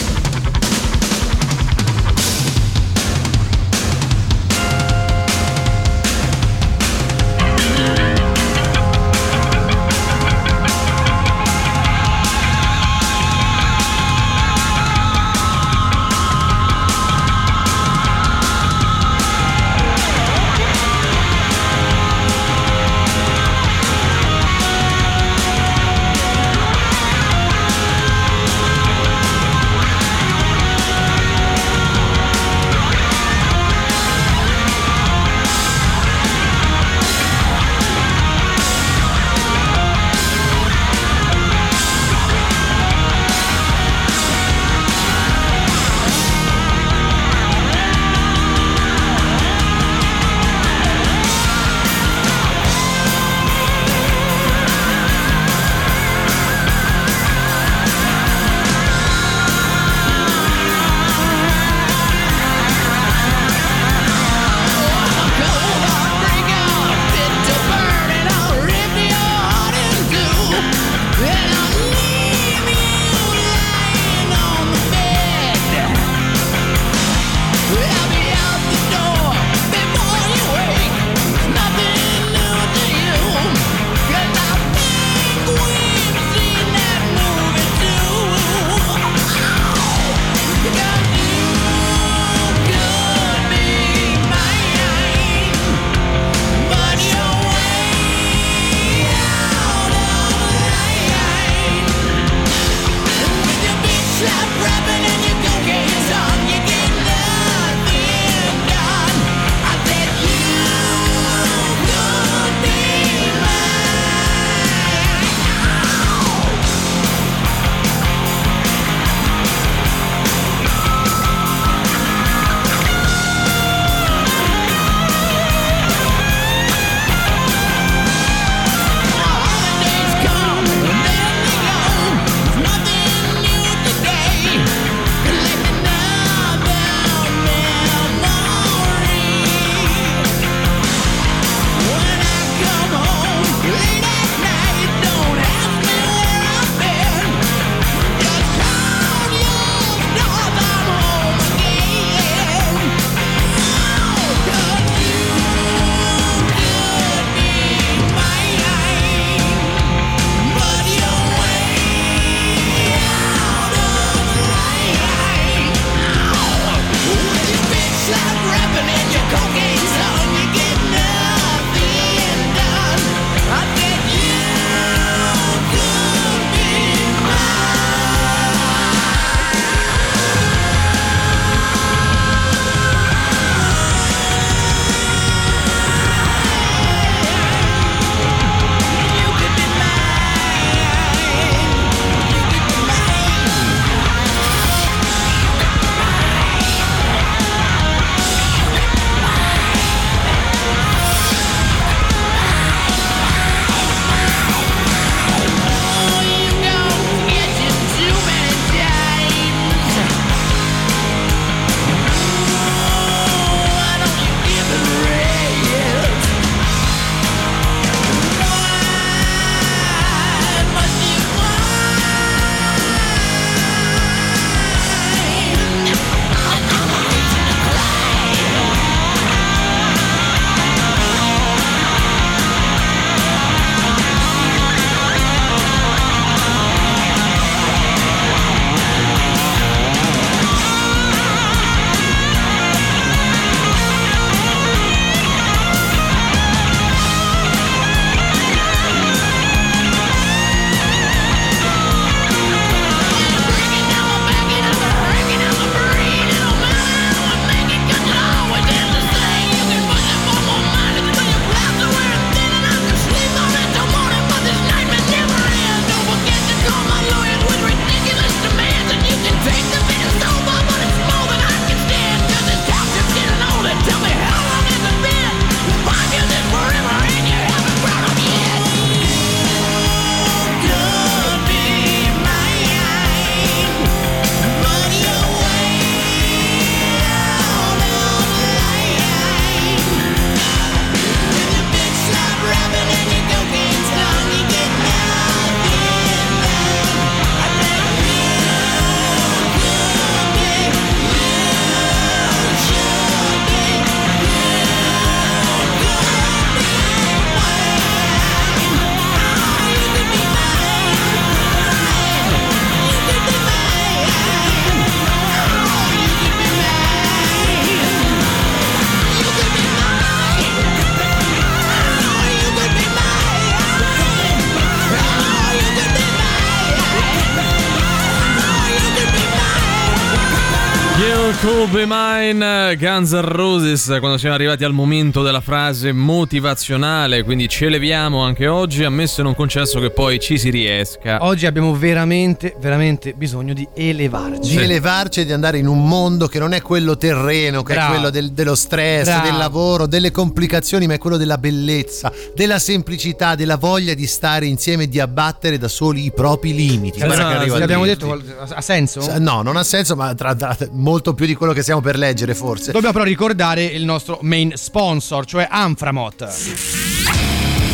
will be mine. Guns N' Roses, quando siamo arrivati al momento della frase motivazionale, quindi ci eleviamo anche oggi, ammesso e non concesso che poi ci si riesca. Oggi abbiamo veramente, veramente bisogno di elevarci. Di elevarci e di andare in un mondo che non è quello terreno, che Bravo. è quello del- dello stress, Bravo. del lavoro, delle complicazioni, ma è quello della bellezza, della semplicità, della voglia di stare insieme e di abbattere da soli i propri limiti. Ti abbiamo detto, ha senso? No, non ha senso, ma tra, tra- molto più di quello che stiamo per leggere, forse. Dobbiamo però ricordare il nostro main sponsor, cioè Anframot.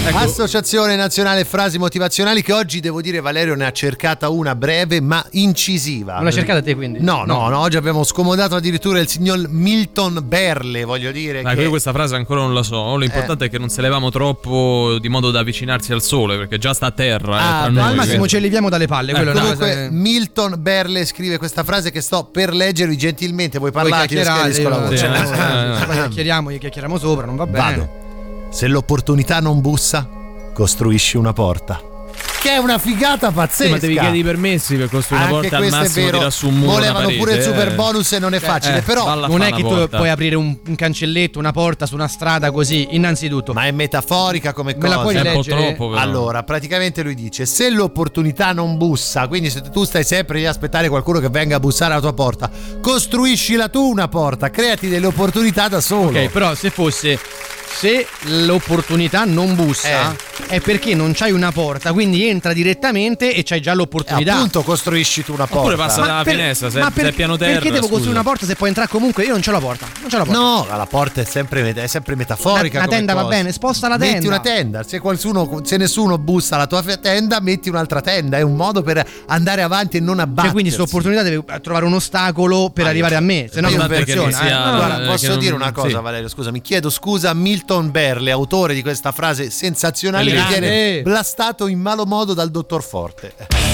Ecco. Associazione Nazionale Frasi Motivazionali che oggi devo dire Valerio ne ha cercata una breve ma incisiva. Non l'hai cercata te quindi? No, no, No. no, oggi abbiamo scomodato addirittura il signor Milton Berle, voglio dire. Dai, che- io questa frase ancora non la so. L'importante è che non se levamo troppo di modo da avvicinarsi al sole, perché già sta a terra. eh, Ah, noi, Al massimo quindi- ci leviamo dalle palle. una Comunque cosa Milton Berle scrive questa frase che sto per leggervi gentilmente, voi parlate, io schiarisco la voce. Eh, eh, chiacchieriamo, gli chiacchieriamo sopra, non va bene. Vado. Se l'opportunità non bussa, costruisci una porta. Che è una figata pazzesca. Sì, ma devi chiedere i permessi per costruire una Anche porta al questo è massimo vero. tira su un muro. Volevano una parete, pure il super eh. bonus e non è facile, eh, però Non è una che tu porta. puoi aprire un, un cancelletto, una porta su una strada così, innanzitutto. Ma è metaforica come Me la cosa. puoi È un po' leggere? troppo, però. Allora, praticamente lui dice: Se l'opportunità non bussa, quindi se tu stai sempre lì a aspettare qualcuno che venga a bussare alla tua porta, costruiscila tu una porta, creati delle opportunità da solo. Ok, però se fosse se l'opportunità non bussa Eh. è perché non c'hai una porta, quindi entra direttamente e c'hai già l'opportunità. appunto costruisci tu una porta. Oppure passa dalla per- finestra, se, ma se per- è piano terra. Perché devo scusa. costruire una porta se puoi entrare comunque? Io non c'ho la porta. Non c'ho la porta. No, la porta è sempre, è sempre metaforica. Una- una come tenda va cosa. bene, sposta la Metti tenda. una tenda. Se, qualcuno, se nessuno bussa alla tua tenda, metti un'altra tenda. È un modo per andare avanti e non abbattere. Cioè, quindi quest'opportunità deve trovare un ostacolo per Ah, arrivare a me, se no non funziona. sia- eh. Allora, eh, posso dire una cosa, sì. Valerio? Scusa, mi chiedo scusa a Milton Berle, autore di questa frase sensazionale Grande. viene blastato in malo modo dal dottor Forte.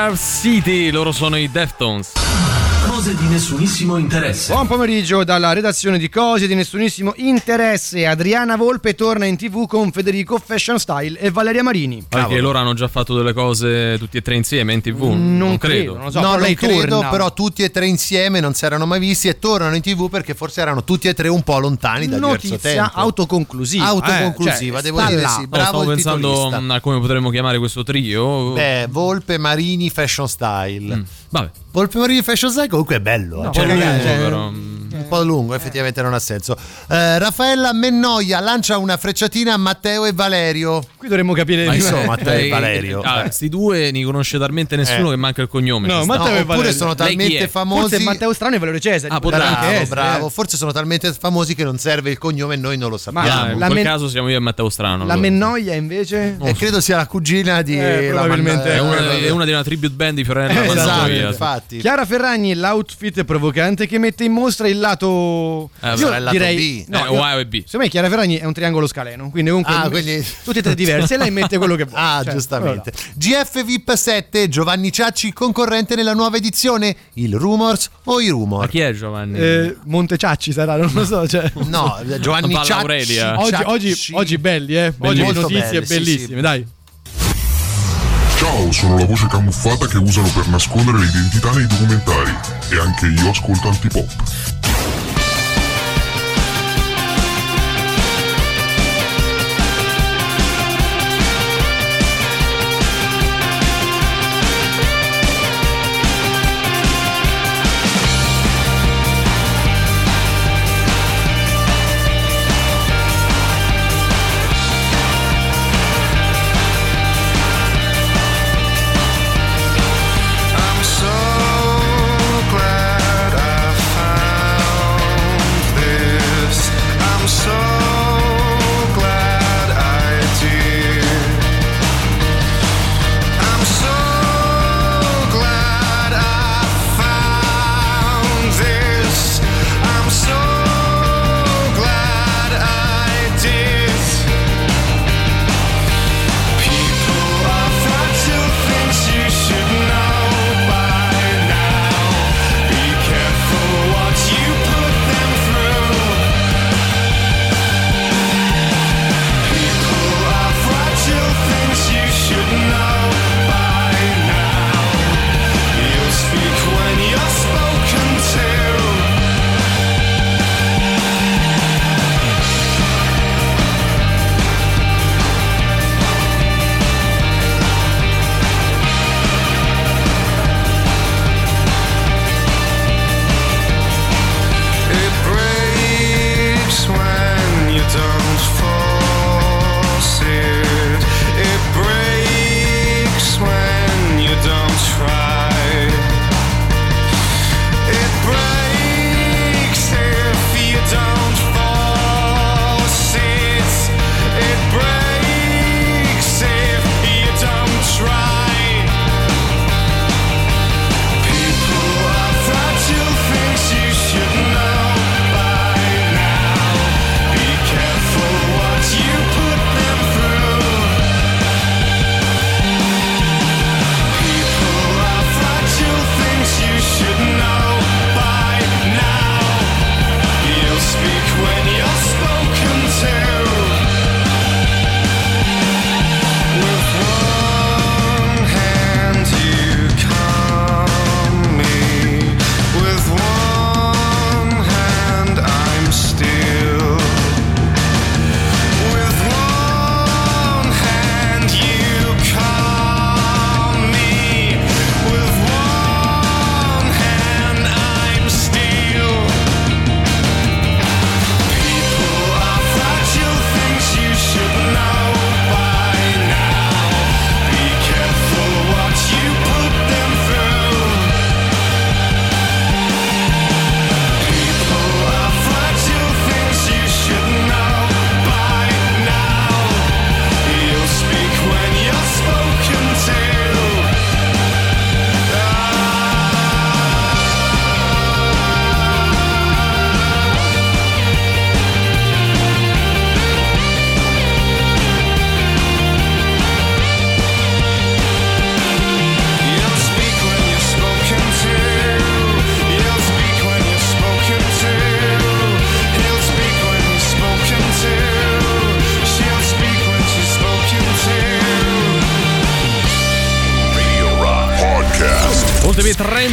Swerve City, loro sono i Deftones. Cose di nessunissimo interesse. Buon pomeriggio dalla redazione di Cose di nessunissimo interesse. Adriana Volpe torna in tv con Federico Fashion Style e Valeria Marini. Perché loro hanno già fatto delle cose tutti e tre insieme in tv? Non credo. credo, non lo so. no, non credo, torna. però tutti e tre insieme non si erano mai visti e tornano in tv perché forse erano tutti e tre un po' lontani da diverso Notizia tempo. autoconclusiva. Autoconclusiva, eh, cioè, devo dire là. sì. No, Bravo stavo il pensando titolista. mm, a come potremmo chiamare questo trio. Beh, Volpe, Marini, Fashion Style. Mm, vabbè. Volpe, Marini, Fashion Style comunque è bello. eh. No, Cioè, lungo, ragazzi, è però. Un po' lungo, effettivamente non ha senso. Eh, Raffaella Mennoia lancia una frecciatina a Matteo e Valerio. Qui dovremmo capire Ma insomma, [LAUGHS] Matteo e Valerio. Ah, sti due ne conosce talmente nessuno Eh. che manca il cognome. No. Matteo e oppure Valerio. sono talmente famosi. Forse Matteo Strano e Valerio Cesare. Ah, Bravo, essere, bravo. eh. Forse sono talmente famosi che non serve il cognome e noi non lo sappiamo. Ma- in quel men- caso siamo io e Matteo Strano. La allora. Mennoia invece? E credo sia la cugina di Eh, la probabilmente Man- È una, eh, è una di una tribute band di Fiorella Eh, Esatto, infatti. Chiara Ferragni, l'outfit provocante che mette in mostra il lato. Eh, io direi. B. No, Eh, io- O A e B. Secondo me Chiara Ferragni è un triangolo scaleno, quindi comunque Ah, quindi- tutti e tre diversi e lei mette quello che [LAUGHS] vuole. Ah, Cioè, giustamente. GF VIP 7, Giovanni Ciacci concorrente nella nuova edizione. Il Rumors o i Ma Rumor? chi è Giovanni? Eh, Monteciacci sarà, non lo so. Cioè. No, Giovanni Ciacci. Aurelia. Oggi, Ciacci. oggi, oggi belli, eh? Oggi notizie belli, sì, bellissime, sì. dai. Ciao, sono la voce camuffata che usano per nascondere l'identità nei documentari. E anche io ascolto antipop.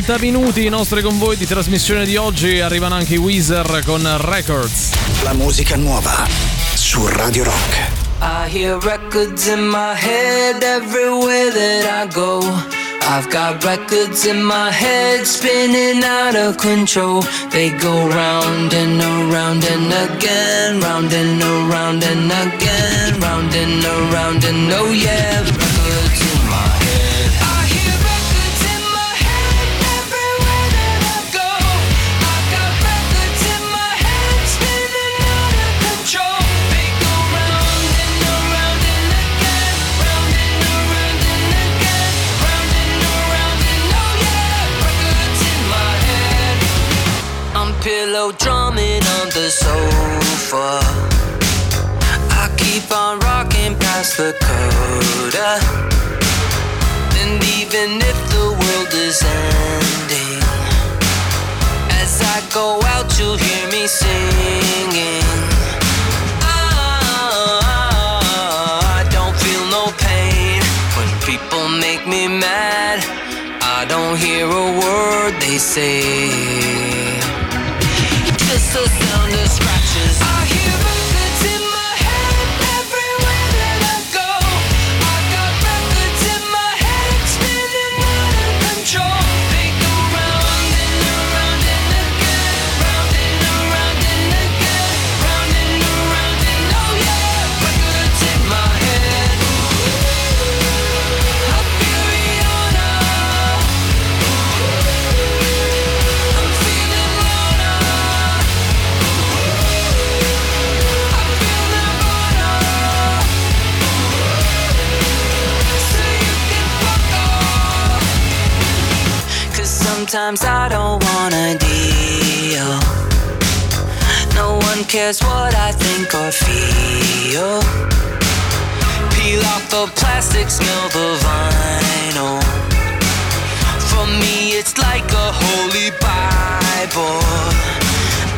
30 minuti i nostri convoi di trasmissione di oggi arrivano anche i Weezer con Records. La musica nuova su Radio Rock. I hear records in my head everywhere that I go. I've got records in my head spinning out of control. They go round and around and again, round and around and again, round and around and oh yeah, pillow drumming on the sofa. I keep on rocking past the coda. And even if the world is ending, as I go out, you'll hear me singing. Ah, I don't feel no pain when people make me mad. I don't hear a word they say. Sometimes I don't wanna deal. No one cares what I think or feel. Peel off the plastic, smell the vinyl. For me, it's like a holy Bible.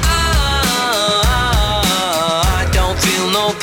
Ah, I don't feel no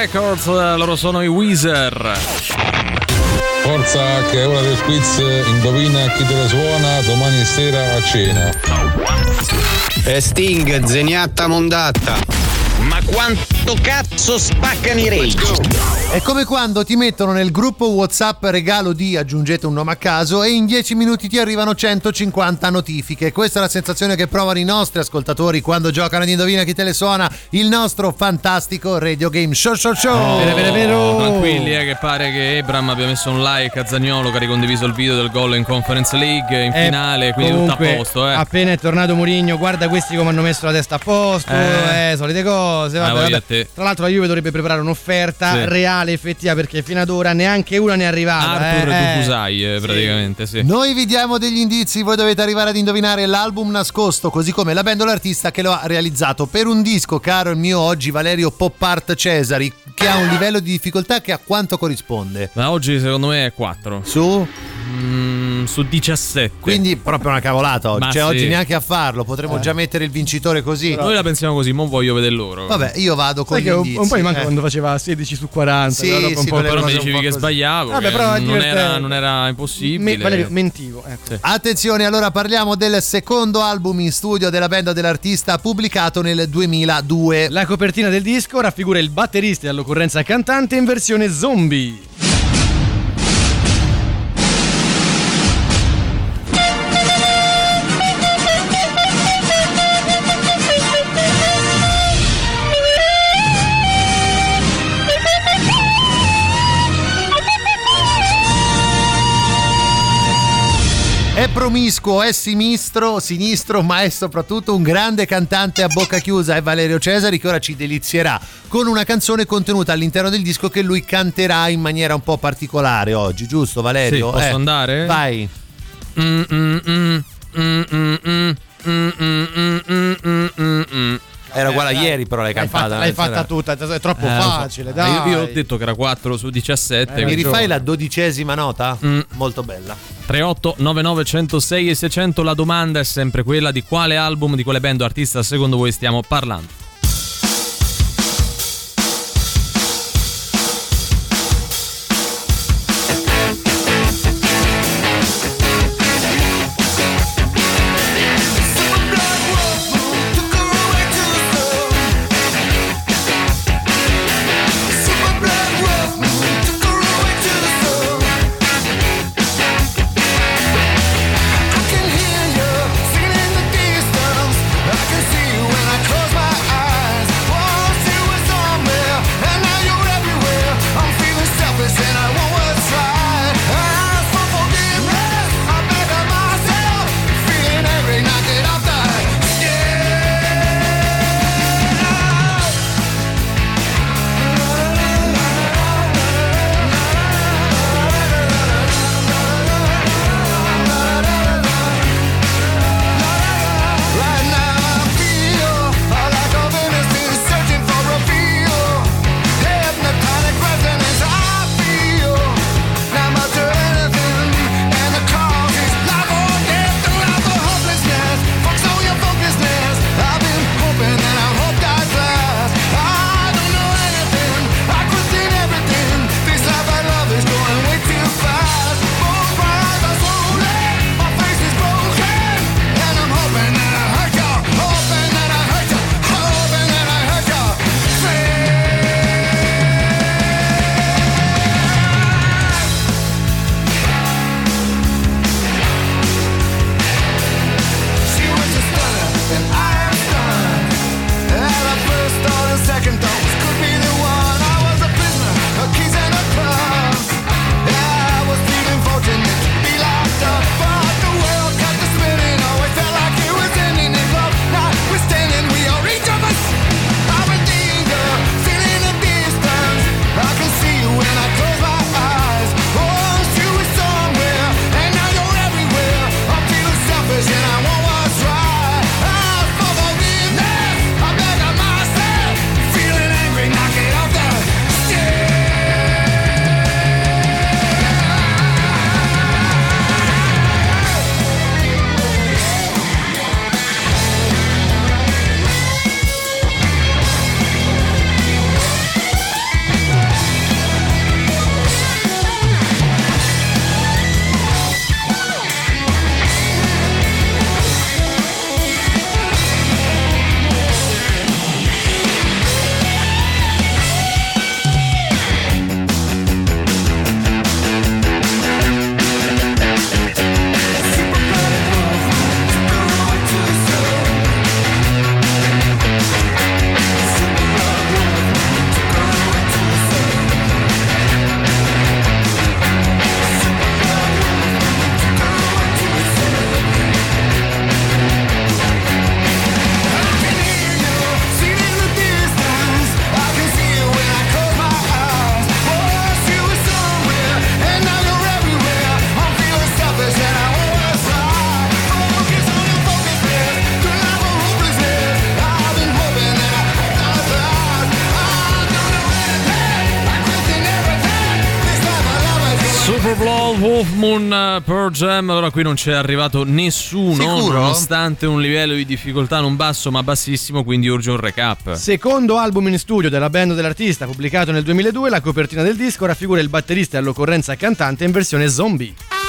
Records, eh, loro sono i Weezer. Forza che è ora del quiz, indovina chi te la suona domani sera a cena. E Sting, zeniatta mondatta. Ma quanto cazzo spaccano i rage? È come quando ti mettono nel gruppo WhatsApp regalo di aggiungete un nome a caso e in 10 minuti ti arrivano 150 notifiche. Questa è la sensazione che provano i nostri ascoltatori quando giocano ad Indovina chi te le suona, il nostro fantastico Radio Game Show Show Show. Vero, vero, vero. Tranquilli, eh, che pare che Ebram abbia messo un like a Zagnolo che ha ricondiviso il video del gol in Conference League in Eh, finale, quindi tutto a comunque, posto. Eh. Appena è tornato Mourinho, guarda questi come hanno messo la testa a posto, Eh. eh, solite cose. Ah, Vabbè, vabbè. Tra l'altro la Juve dovrebbe preparare un'offerta Sì. reale, effettiva, perché fino ad ora neanche una ne è arrivata. Arthur eh, eh. Dufusai, eh, praticamente, sì. Noi vi diamo degli indizi, voi dovete arrivare ad indovinare l'album nascosto, così come la band o l'artista che lo ha realizzato. Per un disco, caro il mio oggi Valerio Pop Art Cesari, che ha un livello di difficoltà che a quanto corrisponde? Ma oggi secondo me è 4. Su? Mm, su 17. Quindi proprio una cavolata oggi. Ma cioè, sì. oggi neanche a farlo, potremmo Eh. già mettere il vincitore così. Noi la pensiamo così, mo voglio vedere loro. Vabbè, io vado con Sai gli un, indizi. un po' mi manca eh. quando faceva 16 su 40. Sì, però un sì, po' Però mi dicevi po' che così. sbagliavo. Vabbè, che però è non, era, non era impossibile. Me- Valerio, mentivo. Ecco. Attenzione, allora parliamo del secondo album in studio della band dell'artista pubblicato nel 2002. La copertina del disco raffigura il batterista e all'occorrenza cantante in versione zombie. Promiscuo, è sinistro, sinistro, ma è soprattutto un grande cantante a bocca chiusa. È Valerio Cesari che ora ci delizierà con una canzone contenuta all'interno del disco che lui canterà in maniera un po' particolare oggi, giusto Valerio? Sì, posso Eh, andare? Vai. Mm, mm, mm, era eh, uguale a ieri, però l'hai cantata. L'hai fatta, eh, tutta, è troppo eh, facile. Dai. Io, io, ho detto che era 4 su 17. Eh, mi rifai la dodicesima nota? Mm. Molto bella. 3899 106 e 600. La domanda è sempre quella di quale album, di quale band o artista secondo voi stiamo parlando. Moon eh, Pearl Jam allora qui non c'è arrivato nessuno Sicuro? nonostante un livello di difficoltà non basso ma bassissimo quindi urge un recap Secondo album in studio della band dell'artista pubblicato nel 2002, la copertina del disco raffigura il batterista e all'occorrenza cantante in versione zombie.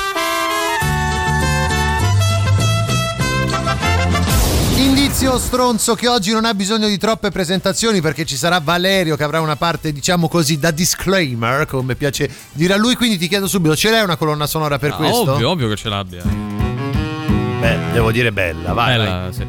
Indizio stronzo che oggi non ha bisogno di troppe presentazioni perché ci sarà Valerio che avrà una parte diciamo così da disclaimer come piace dire a lui quindi ti chiedo subito ce l'hai una colonna sonora per Ah, questo? ovvio ovvio che ce l'abbia Beh, devo dire bella vai, Bella, vai. sì.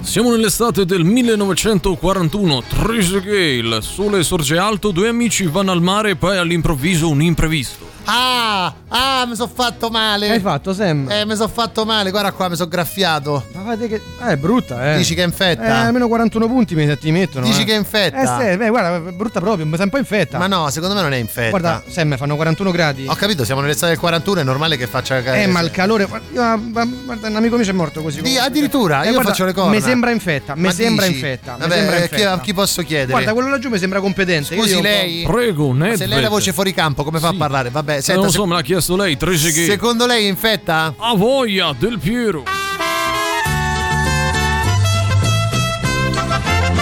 Siamo nell'estate del 1941, Tracy Gale, sole sorge alto, due amici vanno al mare e poi all'improvviso un imprevisto. Ah, ah, mi sono fatto male. Che hai fatto, Sam? Eh, mi sono fatto male, guarda qua, mi sono graffiato. Ma guarda che. Eh, è brutta, eh. Dici che è infetta? Eh, almeno 41 punti mi ti mettono. Dici eh. che è infetta? Eh, sì, beh, guarda, è brutta proprio, mi sa un po' infetta. Ma no, secondo me non è infetta. Guarda, Sam, fanno 41 gradi. Ho capito, siamo nell'estate del 41, è normale che faccia Eh, ma il calore. Io, ah, guarda, un amico mio c'è morto così. Di- addirittura, io faccio le corna. Mi sembra infetta, mi sembra dici? infetta. mi Vabbè, sembra chi- infetta. a chi posso chiedere? Guarda, quello laggiù mi sembra competente. io Scusi dico- lei? Prego, se lei ha la voce fuori campo, come fa a parlare? Vabbè, Eh, senta, non se- so, me l'ha chiesto lei, Gale. secondo lei è infetta? A voglia del Piero.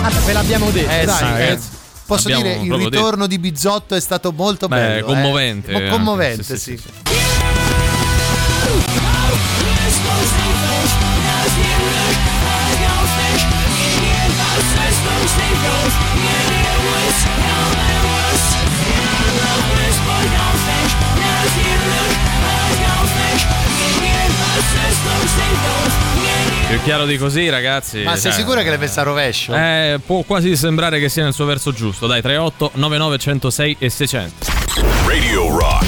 Ah, ve l'abbiamo detto, Eh, dai. sì, ragazzi. eh. Posso Abbiamo dire, il ritorno di Bizzotto è stato molto Beh, bello. eh. commovente Mo- anche, commovente, sì, sì. sì, Più chiaro di così, ragazzi. Ma sei cioè, sicuro che l'hai messa a rovescio? Eh, può quasi sembrare che sia nel suo verso giusto. Dai, 38 99 106 e 600. Radio Rock.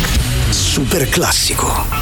Super classico.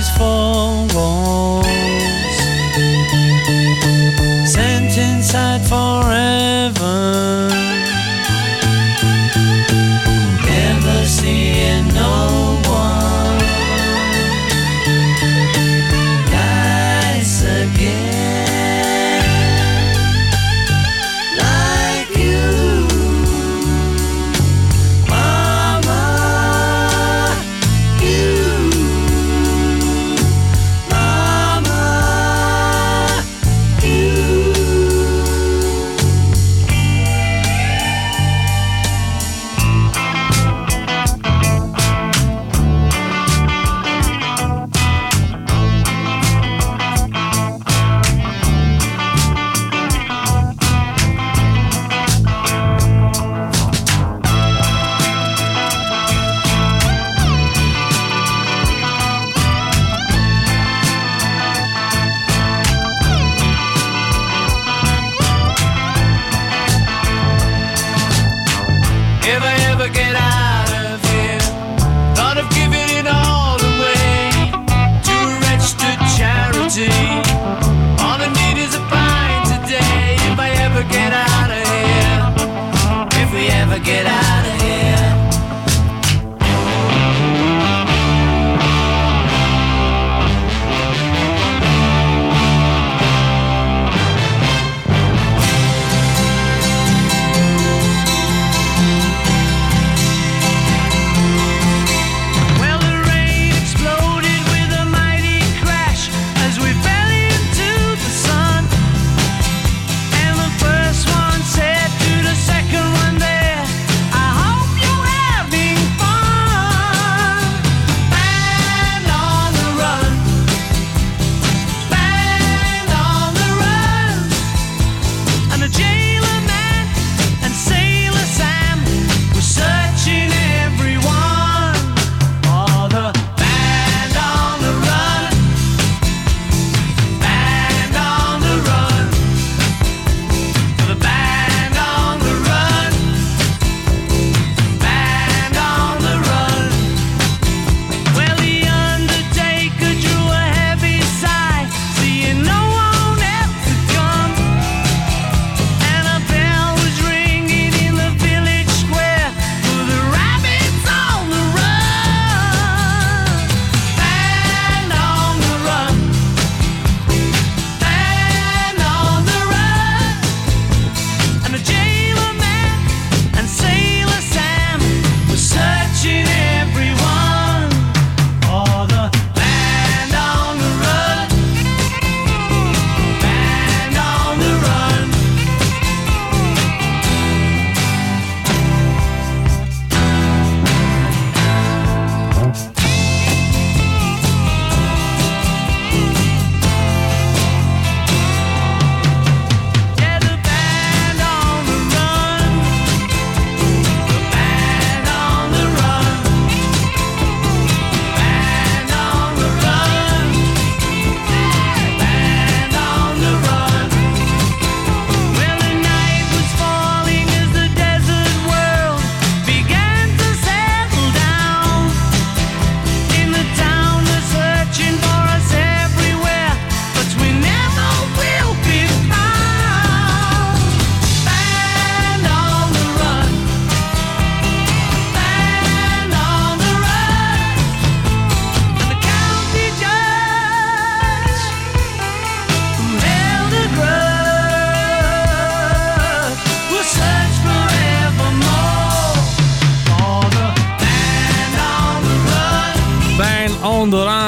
These four walls. Sent inside forever.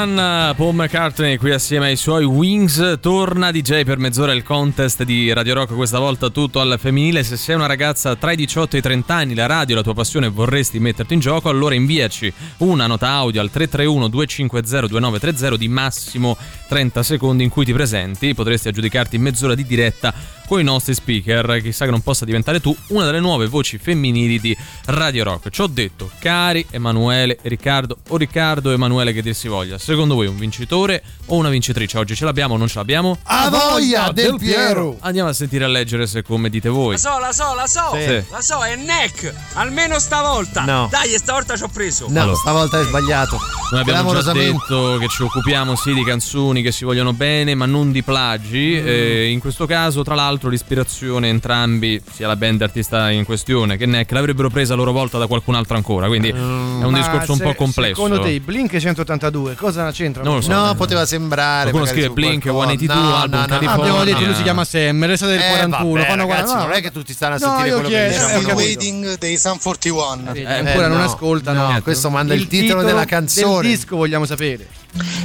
On the Run, Paul McCartney qui assieme ai suoi Wings. Torna DJ per mezz'ora il contest di Radio Rock, questa volta tutto al femminile. Se sei una ragazza tra i 18 e i 30 anni, la radio è la tua passione e vorresti metterti in gioco, allora inviaci una nota audio al 331 250 2930 di massimo 30 secondi in cui ti presenti. Potresti aggiudicarti mezz'ora di diretta con i nostri speaker. Chissà che non possa diventare tu una delle nuove voci femminili di Radio Rock. Ci ho detto, cari Emanuele e Riccardo, o Riccardo e Emanuele che dir si voglia, secondo voi un vincitore o una vincitrice? Oggi ce l'abbiamo o non ce l'abbiamo? A voglia del Piero! Andiamo a sentire a leggere se come dite voi. La so, la so, la so, Sì. la so, è Neck, almeno stavolta. No. Dai, stavolta ci ho preso. No, Allora. stavolta hai sbagliato. Noi abbiamo già detto che ci occupiamo sì di canzoni che si vogliono bene, ma non di plagi. Mm. E in questo caso, tra l'altro, l'ispirazione entrambi, sia la band artista in questione che Neck, l'avrebbero presa a loro volta da qualcun altro ancora. Quindi è un discorso un se- po' complesso. Secondo te, Blink 182 cosa c'entrano? Non lo so. No, poteva sembrare. Qualcuno scrive Blink, qualcosa. 182, No, album no, no, no. California. Abbiamo detto lui si chiama Sam, resta del Eh, 41. vabbè, ragazzi, guarda- non è che tutti stanno a No, sentire quello che diciamo eh, capito. Waiting dei Sun 41. Eh, ancora Eh, non no, ascoltano. no, questo manda il titolo della canzone. Del disco vogliamo sapere.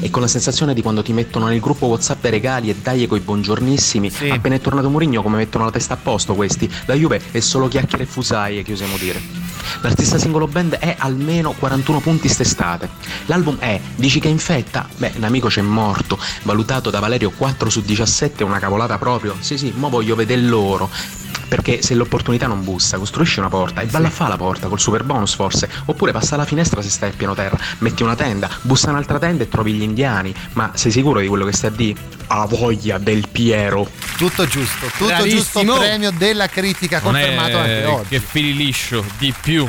E con la sensazione di quando ti mettono nel gruppo WhatsApp regali e dai coi buongiornissimi, appena è tornato Mourinho come mettono la testa a posto questi. La Juve è solo chiacchiere e fusaie, che usiamo dire. L'artista singolo band è almeno 41 punti st'estate. L'album è Dici che infetta? Beh, l'amico c'è morto, valutato da Valerio 4 su 17 è una cavolata proprio. Sì, sì, mo voglio vedere loro. Perché se l'opportunità non bussa, costruisci una porta e balla fa la porta col super bonus forse, oppure passa alla finestra se stai a pieno terra, metti una tenda, bussa un'altra tenda e trovi gli indiani, ma sei sicuro di quello che stai a di? A voglia del Piero. Tutto giusto, tutto Bravissimo. giusto premio della critica Non confermato anche oggi. che fili liscio, di più.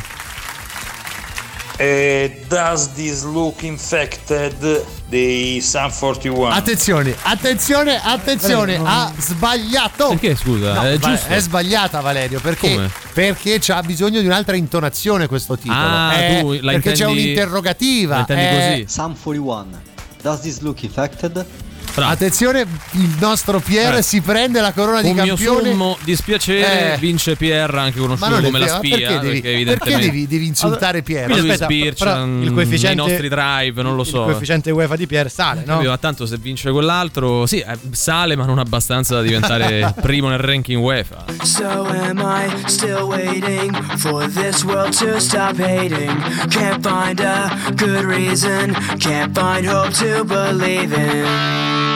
Eh, does this look infected dei Sun 41? Attenzione, attenzione, attenzione, Eh, ha sbagliato. Perché scusa? No, è va- è sbagliata Valerio perché, Come? perché c'ha bisogno di un'altra intonazione questo titolo. Ah, Eh, tu la perché c'è intendi- un'interrogativa. la intendi eh, così? Sam 41. Does this look infected? Attenzione, il nostro Pierre Eh. si prende la corona di Con mio campione. sommo dispiacere Eh. vince Pierre, anche conosciuto come la spia. perché devi, perché devi, devi insultare Pierre? Ma lui Aspetta, sbircia però il nei coefficiente- nostri drive, non lo so. Il coefficiente UEFA di Pierre sale, no? Capito? Ma tanto se vince quell'altro, sì, eh, sale, ma non abbastanza da diventare [LAUGHS] primo nel ranking UEFA. So am I still waiting for this world to stop hating? Can't find a good reason, can't find hope to believe in.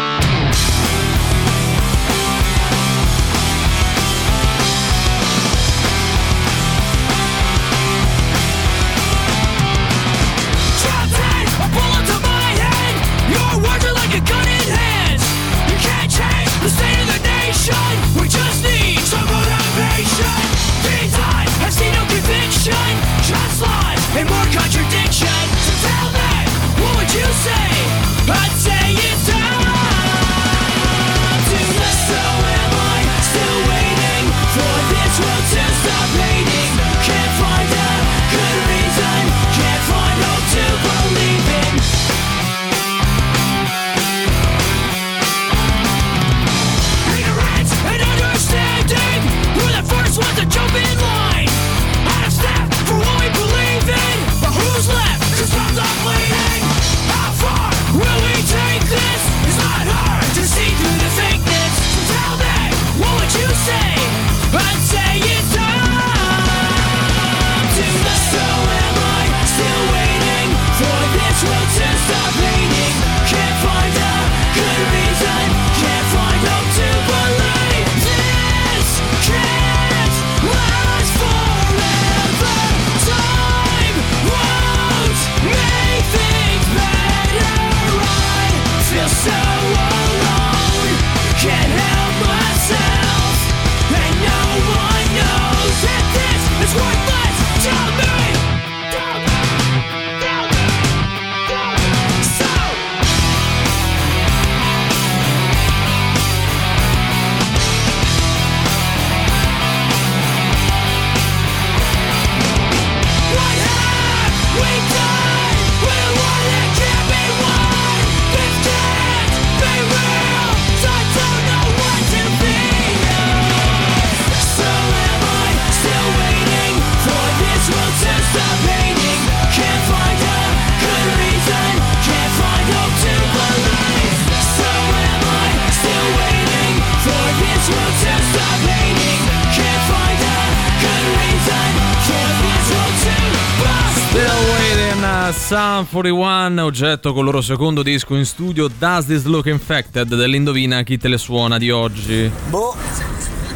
Sun 41, oggetto con il loro secondo disco in studio, Does This Look Infected, dell'Indovina chi te le suona di oggi. Boh,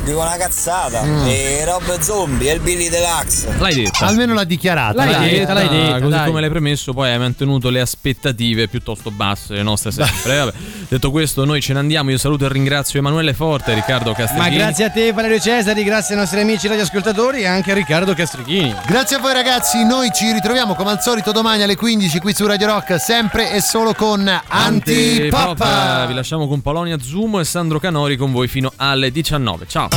dico una cazzata. E Rob Zombie e il Billy Deluxe. L'hai detta. Almeno l'ha dichiarata. L'hai detta, l'hai detta, Così dai. come l'hai premesso, poi hai mantenuto le aspettative piuttosto basse, le nostre sempre. Vabbè. Detto questo, noi ce ne andiamo. Io saluto e ringrazio Emanuele Forte, Riccardo Ma Castellini. grazie a te Valerio Cesari, grazie ai nostri amici radioascoltatori e anche a Riccardo Castrichini. Grazie a voi ragazzi, noi ci ritroviamo come al solito domani alle 15 qui su Radio Rock, sempre e solo con Antipop. Vi lasciamo con Polonia Zumo e Sandro Canori con voi fino alle 19. Ciao.